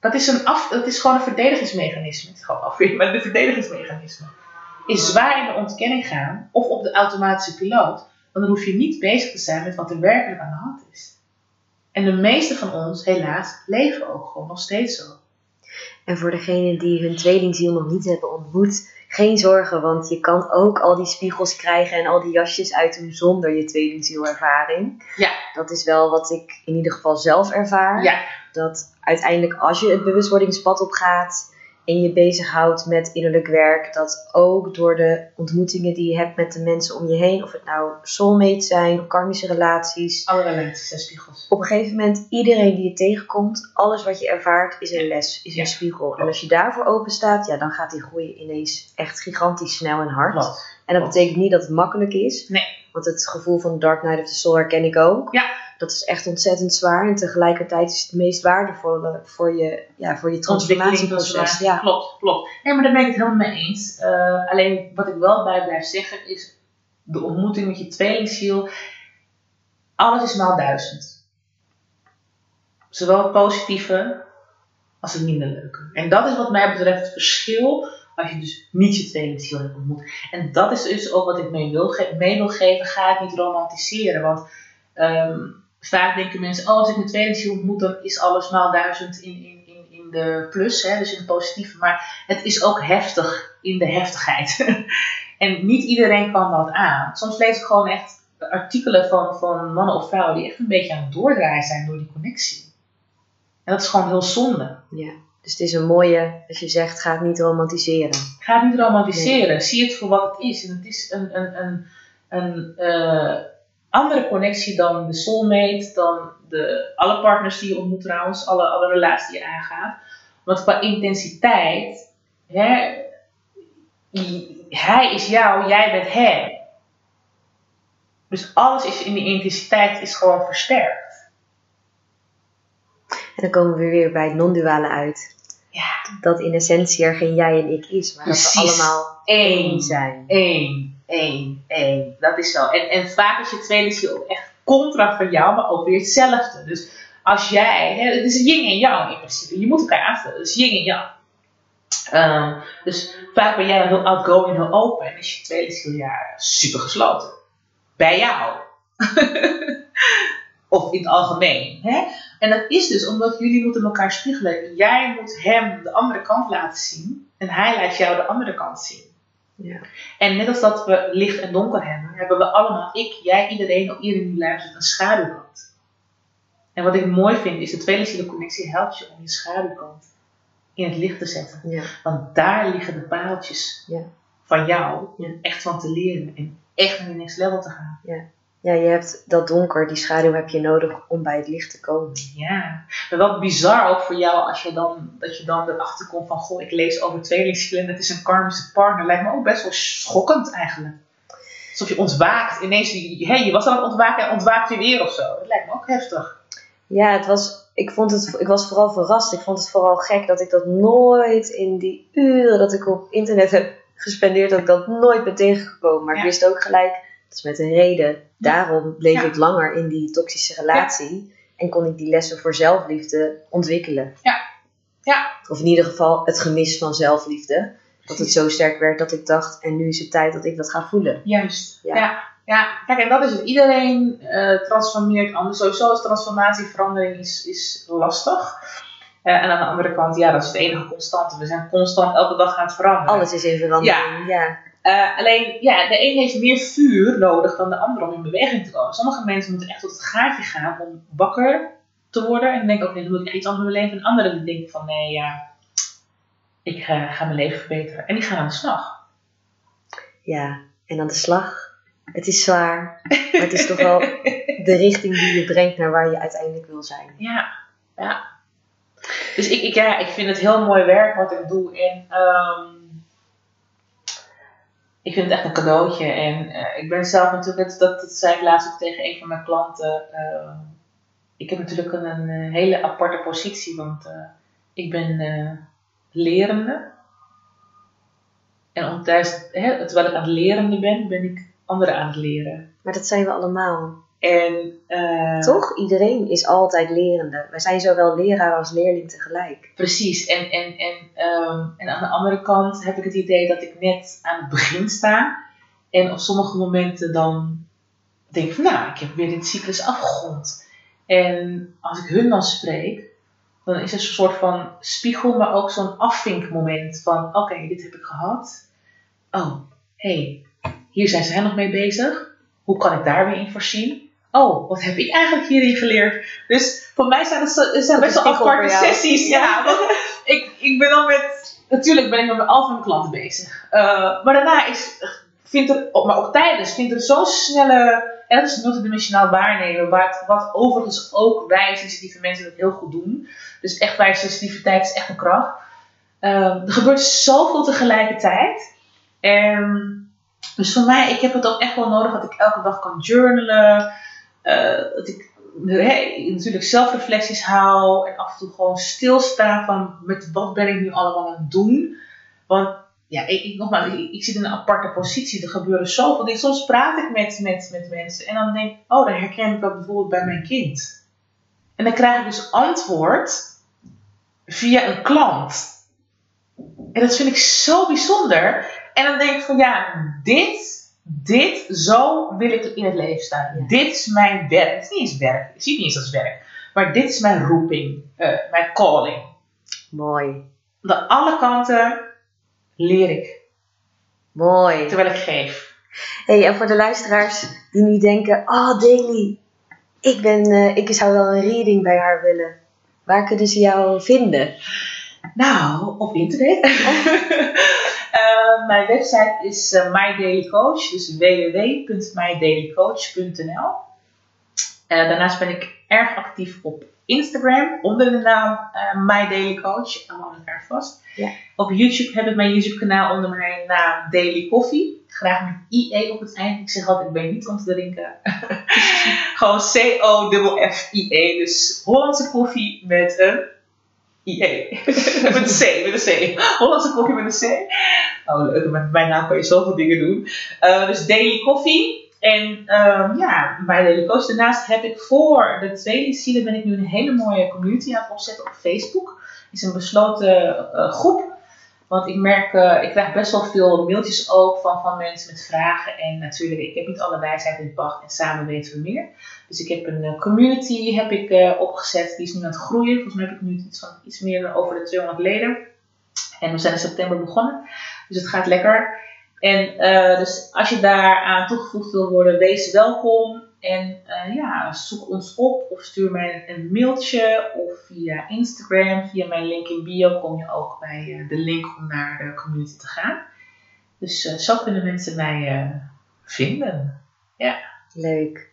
Dat is, een af, dat is gewoon een verdedigingsmechanisme. Het is gewoon afweer, maar een verdedigingsmechanisme. Is zwaar in de ontkenning gaan of op de automatische piloot. Want dan hoef je niet bezig te zijn met wat er werkelijk aan de hand is. En de meeste van ons, helaas, leven ook gewoon nog steeds zo. En voor degenen die hun tweelingziel nog niet hebben ontmoet, geen zorgen, want je kan ook al die spiegels krijgen en al die jasjes uitdoen zonder je tweelingzielervaring. Ja. Dat is wel wat ik in ieder geval zelf ervaar. Ja, Dat uiteindelijk als je het bewustwordingspad op gaat en je bezighoudt met innerlijk werk, dat ook door de ontmoetingen die je hebt met de mensen om je heen, of het nou soulmates zijn of karmische relaties, alle relaties en spiegels. op een gegeven moment, iedereen die je tegenkomt, alles wat je ervaart, is een les, is Ja. een spiegel. En als je daarvoor open staat, ja, dan gaat die groei ineens echt gigantisch snel en hard. Klopt. En dat betekent niet dat het makkelijk is. Nee. Want het gevoel van Dark Night of the Soul herken ik ook. Ja. Dat is echt ontzettend zwaar. En tegelijkertijd is het meest waardevolle voor je, ja, voor je transformatieproces. transformatie. Ja. Klopt, klopt. Nee, maar daar ben ik het helemaal mee eens. Eh, alleen wat ik wel bij blijf zeggen is de ontmoeting met je tweelingziel. Alles is maal duizend. Zowel het positieve als het minder leuke. En dat is wat mij betreft het verschil als je dus niet je tweelingziel hebt ontmoet. En dat is dus ook wat ik mee wil, mee wil geven. Ga het niet romantiseren. Want ehm, vaak denken mensen, oh, als ik mijn tweelingziel ontmoet, dan is alles maal duizend in, in, in, in de plus, hè, dus in het positieve. Maar het is ook heftig in de heftigheid. [LAUGHS] en niet iedereen kan dat aan. Soms lees ik gewoon echt artikelen van, van mannen of vrouwen die echt een beetje aan het doordraaien zijn door die connectie. En dat is gewoon heel zonde. ja. Dus het is een mooie, als je zegt, ga het niet romantiseren. Ga het niet romantiseren. Zie het voor wat het is. En het is een, een, een, een eh, andere connectie dan de soulmate, dan de, alle partners die je ontmoet trouwens, alle, alle relaties die je aangaat. Want qua intensiteit, hè, hij is jou, jij bent hem. Dus alles is in die intensiteit is gewoon versterkt. En dan komen we weer bij het non-duale uit. Ja. Dat in essentie er geen jij en ik is, maar dat we allemaal één zijn. Eén, één, één. Dat is zo. En, en vaak is je tweede ziel ook echt contra van jou, maar ook weer hetzelfde. Dus als jij, hè, het is yin en yang in principe. Je moet elkaar aanvullen. Is yin en yang. Ehm, dus vaak ben jij dan heel outgoing, heel open. En is je tweede ja, super gesloten. Bij jou. [LAUGHS] of in het algemeen. Hè? En dat is dus omdat jullie moeten elkaar spiegelen. Jij moet hem de andere kant laten zien. En hij laat jou de andere kant zien. Ja. En net als dat we licht en donker hebben, hebben we allemaal, ik, jij, iedereen, ook iedereen die luistert, een schaduwkant. En wat ik mooi vind, is de tweelingzielenconnectie helpt je om je schaduwkant in het licht te zetten. Ja. Want daar liggen de paaltjes Ja. van jou om echt van te leren en echt naar die next level te gaan. Ja, je hebt dat donker, die schaduw heb je nodig om bij het licht te komen. Ja, maar wel bizar ook voor jou als je dan, dat je dan erachter komt van, goh, ik lees over tweelingzielen en het is een karmische partner. Lijkt me ook best wel schokkend eigenlijk. Alsof je ontwaakt, ineens, hé, hey, je was aan het ontwaken en ontwaakt je weer of zo. Dat lijkt me ook heftig. Ja, het was, ik, vond het, ik was vooral verrast. Ik vond het vooral gek dat ik dat nooit in die uren dat ik op internet heb gespendeerd, dat ik dat nooit ben tegengekomen. Maar Ja. ik wist ook gelijk, dat is met een reden. Daarom bleef Ja. ik langer in die toxische relatie. En kon ik die lessen voor zelfliefde ontwikkelen. Ja. Of in ieder geval het gemis van zelfliefde. Dat het zo sterk werd dat ik dacht, en nu is het tijd dat ik dat ga voelen. Juist. Ja. Ja. ja. kijk, en dat is het. Iedereen eh, transformeert anders. Sowieso is transformatie, verandering is, is lastig. Eh, en aan de andere kant, ja, dat is het enige constante. We zijn constant elke dag aan het veranderen. Alles is in verandering. Ja. Eh, alleen, ja, de een heeft meer vuur nodig dan de ander om in beweging te komen. Sommige mensen moeten echt tot het gaatje gaan om wakker te worden. En dan denken ook, nee, dan moet ik iets anders in mijn leven. En anderen die denken van, nee, ja, ik ga, ga mijn leven verbeteren. En die gaan aan de slag. Ja, en aan de slag. Het is zwaar, maar het is toch wel [LAUGHS] de richting die je brengt naar waar je uiteindelijk wil zijn. Ja, ja. Dus ik, ik, ja, ik vind het heel mooi werk wat ik doe. En ehm, ik vind het echt een cadeautje. En eh, ik ben zelf natuurlijk, dat, dat, zei ik laatst ook tegen een van mijn klanten. ehm, ik heb natuurlijk een, eh, hele aparte positie, want eh, ik ben eh, lerende. En hè, terwijl ik aan het lerende ben, ben ik anderen aan het leren. Maar dat zijn we allemaal. En eh, Toch? Iedereen is altijd lerende. Wij zijn zowel leraar als leerling tegelijk. Precies. En, en, en, ehm, en aan de andere kant heb ik het idee dat ik net aan het begin sta. En op sommige momenten dan denk ik van, nou, ik heb weer dit cyclus afgerond. En als ik hun dan spreek, dan is het een soort van spiegel, maar ook zo'n afvinkmoment van, oké, dit heb ik gehad. Oh, hé, hey, hier zijn zij nog mee bezig. Hoe kan ik daar weer in voorzien? Oh, wat heb ik eigenlijk hierin geleerd? Dus voor mij zijn het, het zijn best wel aparte sessies. Ja, [LAUGHS] want ik, ik ben dan met, natuurlijk ben ik met altijd met mijn klanten bezig. Uh, maar daarna is, vindt er, maar ook tijdens, vindt er zo'n snelle, en dat is multidimensionaal waarnemen, wat, wat overigens ook wij sensitieve mensen dat heel goed doen. Dus echt bij sensitiviteit is echt een kracht. Uh, er gebeurt zoveel tegelijkertijd. En dus voor mij, ik heb het ook echt wel nodig dat ik elke dag kan journalen. Uh, dat ik natuurlijk zelfreflecties hou. En af en toe gewoon stilstaan van met wat ben ik nu allemaal aan het doen. Want ja, ik, nogmaals, ik, ik, zit in een aparte positie. Er gebeuren zoveel dingen. Soms praat ik met, met, met mensen en dan denk ik, oh, dan herken ik dat bijvoorbeeld bij mijn kind. En dan krijg ik dus antwoord via een klant. En dat vind ik zo bijzonder. En dan denk ik van ja, dit, dit, zo wil ik in het leven staan. Dit is mijn werk. Het is niet eens werk. Ik zie het niet eens als werk. Maar dit is mijn roeping, uh, mijn calling. Mooi. De alle kanten leer ik. Mooi. Terwijl ik geef. Hey, en voor de luisteraars die nu denken, oh Daily, ik, ben, uh, ik zou wel een reading bij haar willen. Waar kunnen ze jou vinden? Nou, op internet. [LAUGHS] Uh, mijn website is uh, My Daily Coach, dus www.mydailycoach.nl. Uh, daarnaast ben ik erg actief op Instagram onder de naam My Daily Coach. Allemaal elkaar vast. Ja. Op YouTube heb ik mijn YouTube kanaal onder mijn naam Daily Coffee. Graag met IE op het eind. Ik zeg altijd, ik ben niet om te drinken. [LAUGHS] Gewoon C-O-F-F-I-E. Dus Hollandse koffie met een IE. [LAUGHS] met een C, met een C. Hollandse koffie met een C. Oh, leuk. Met mijn naam kan je zoveel dingen doen. Uh, dus Daily Coffee. En um, ja, bij Daily Coach. Daarnaast heb ik voor de tweede zielen ben ik nu een hele mooie community aan het opzetten op Facebook. Het is een besloten uh, groep. Want ik merk, uh, ik krijg best wel veel mailtjes ook van, van mensen met vragen. En natuurlijk, ik heb niet alle wijsheid in pacht en samen weten we meer. Dus ik heb een community heb ik, uh, opgezet, die is nu aan het groeien. Volgens mij heb ik nu iets, van, iets meer dan over de 200 leden. En we zijn in september begonnen, dus het gaat lekker. En uh, dus als je daar aan toegevoegd wil worden, wees welkom. En ja, zoek ons op of stuur mij een mailtje of via Instagram, via mijn link in bio kom je ook bij de link om naar de community te gaan. Dus zo kunnen mensen mij vinden. Ja. Leuk.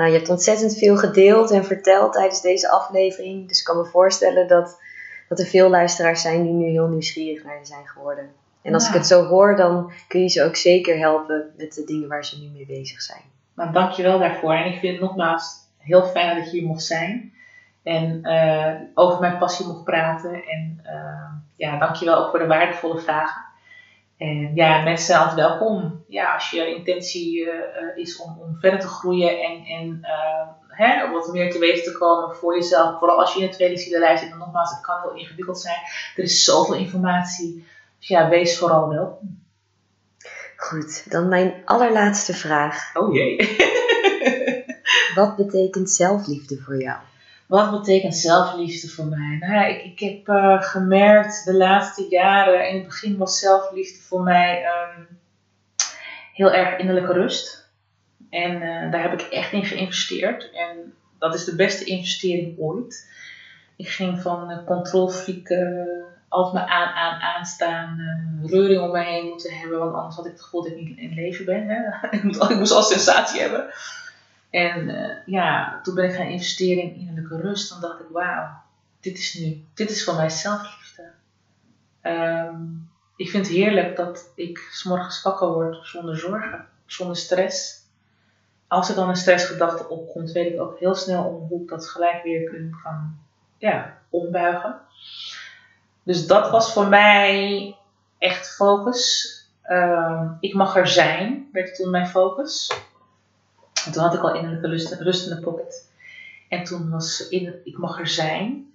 Nou, je hebt ontzettend veel gedeeld en verteld tijdens deze aflevering. Dus ik kan me voorstellen dat, dat er veel luisteraars zijn die nu heel nieuwsgierig naar je zijn geworden. En als ja. ik het zo hoor, dan kun je ze ook zeker helpen met de dingen waar ze nu mee bezig zijn. Nou, dank je wel daarvoor. En ik vind het nogmaals heel fijn dat je hier mocht zijn. En uh, over mijn passie mocht praten. En uh, ja, dank je wel ook voor de waardevolle vragen. En ja, mensen zijn altijd welkom. Ja, als je intentie uh, is om, om verder te groeien en, en uh, hè, wat meer te weten te komen voor jezelf. Vooral als je in de tweede zit. En nogmaals, het kan heel ingewikkeld zijn. Er is zoveel informatie. Dus ja, wees vooral welkom. Goed, dan mijn allerlaatste vraag. Oh jee. [LAUGHS] wat betekent zelfliefde voor jou? Wat betekent zelfliefde voor mij? Nou ja, ik, ik heb uh, gemerkt de laatste jaren, in het begin was zelfliefde voor mij um, heel erg innerlijke rust. En uh, daar heb ik echt in geïnvesteerd. En dat is de beste investering ooit. Ik ging van uh, controlfreak altijd maar aan, aan, aanstaan, reuring om me heen moeten hebben. Want anders had ik het gevoel dat ik niet in leven ben. Hè? [LAUGHS] ik moest al sensatie hebben. En uh, ja, toen ben ik gaan investeren in innerlijke rust. Dan dacht ik, wauw, dit is nu, dit is voor mij zelfliefde. Um, ik vind het heerlijk dat ik s'morgens wakker word zonder zorgen, zonder stress. Als er dan een stressgedachte opkomt, weet ik ook heel snel om hoe ik dat gelijk weer kan ja, ombuigen. Dus dat was voor mij echt focus. Um, ik mag er zijn, werd toen mijn focus. En toen had ik al innerlijke rust, rust pocket. En toen was in, ik mag er zijn.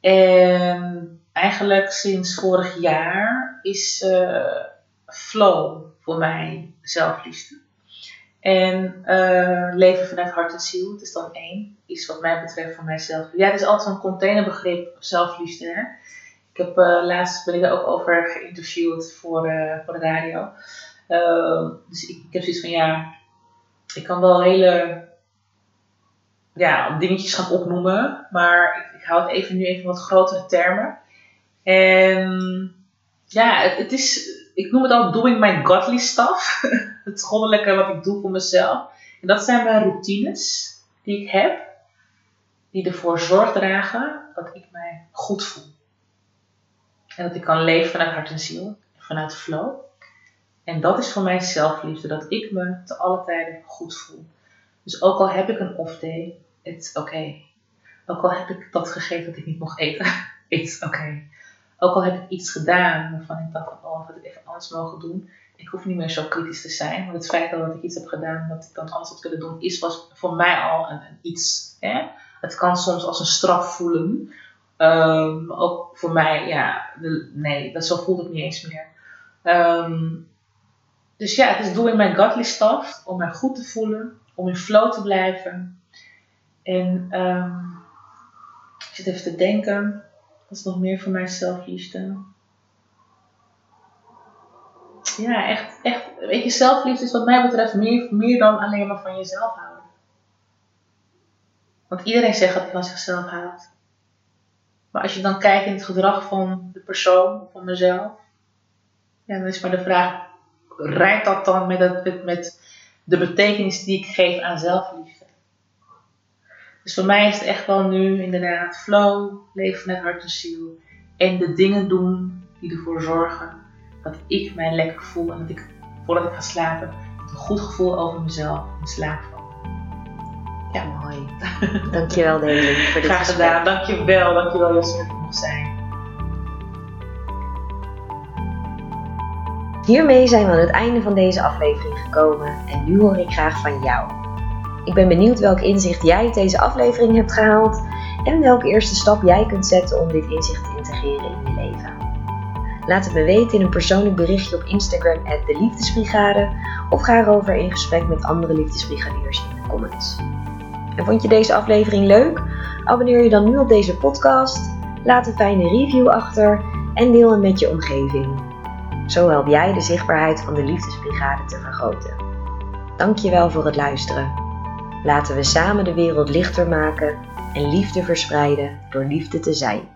En eigenlijk sinds vorig jaar is uh, flow voor mij zelfliefde. En uh, leven vanuit hart en ziel, het is dan één, is wat mij betreft voor mijzelf. Ja, het is altijd een containerbegrip zelfliefde. Hè? Ik heb uh, laatst ben ik er ook over geïnterviewd voor, voor de radio. dus ik, ik, heb zoiets van ja, ik kan wel hele ja, dingetjes gaan opnoemen, maar ik, ik hou het even nu even wat grotere termen. En ja, het, het is ik noem het al doing my godly stuff. [LAUGHS] het goddelijke wat ik doe voor mezelf. En dat zijn mijn routines die ik heb. Die ervoor zorg dragen dat ik mij goed voel. En dat ik kan leven vanuit hart en ziel. Vanuit flow. En dat is voor mij zelfliefde. Dat ik me te alle tijden goed voel. Dus ook al heb ik een off day. It's oké. Ook al heb ik dat gegeten dat ik niet mocht eten. [LAUGHS] It's oké. Ook al heb ik iets gedaan waarvan ik dacht, oh, had ik even anders mogen doen. Ik hoef niet meer zo kritisch te zijn. Want het feit dat ik iets heb gedaan dat ik dan anders had willen doen, is was voor mij al een, iets. Hè? Het kan soms als een straf voelen. Um, ook voor mij, ja, nee, dat, zo voelt het niet eens meer. Um, dus ja, het is doing my godly stuff om mij goed te voelen, om in flow te blijven. En um, ik zit even te denken. Wat is nog meer voor mij zelfliefde? Ja, echt, echt. Weet je, zelfliefde is wat mij betreft meer, meer dan alleen maar van jezelf houden. Want iedereen zegt dat hij van zichzelf houdt. Maar als je dan kijkt in het gedrag van de persoon, van mezelf, ja, dan is maar de vraag: rijdt dat dan met, het, met, de betekenis die ik geef aan zelfliefde? Dus voor mij is het echt wel nu inderdaad flow, leven met hart en ziel. En de dingen doen die ervoor zorgen dat ik mij lekker voel. En dat ik, voordat ik ga slapen, een goed gevoel over mezelf in slaap val. Ja, mooi. Dankjewel Deli voor dit Graag gedaan. Dankjewel. Dankjewel dat ik mocht zijn. Hiermee zijn we aan het einde van deze aflevering gekomen en nu hoor ik graag van jou. Ik ben benieuwd welk inzicht jij uit deze aflevering hebt gehaald en welke eerste stap jij kunt zetten om dit inzicht te integreren in je leven. Laat het me weten in een persoonlijk berichtje op Instagram de Liefdesbrigade of ga erover in gesprek met andere liefdesbrigadiers in de comments. En vond je deze aflevering leuk? Abonneer je dan nu op deze podcast, laat een fijne review achter en deel hem met je omgeving. Zo help jij de zichtbaarheid van de Liefdesbrigade te vergroten. Dankjewel voor het luisteren. Laten we samen de wereld lichter maken en liefde verspreiden door liefde te zijn.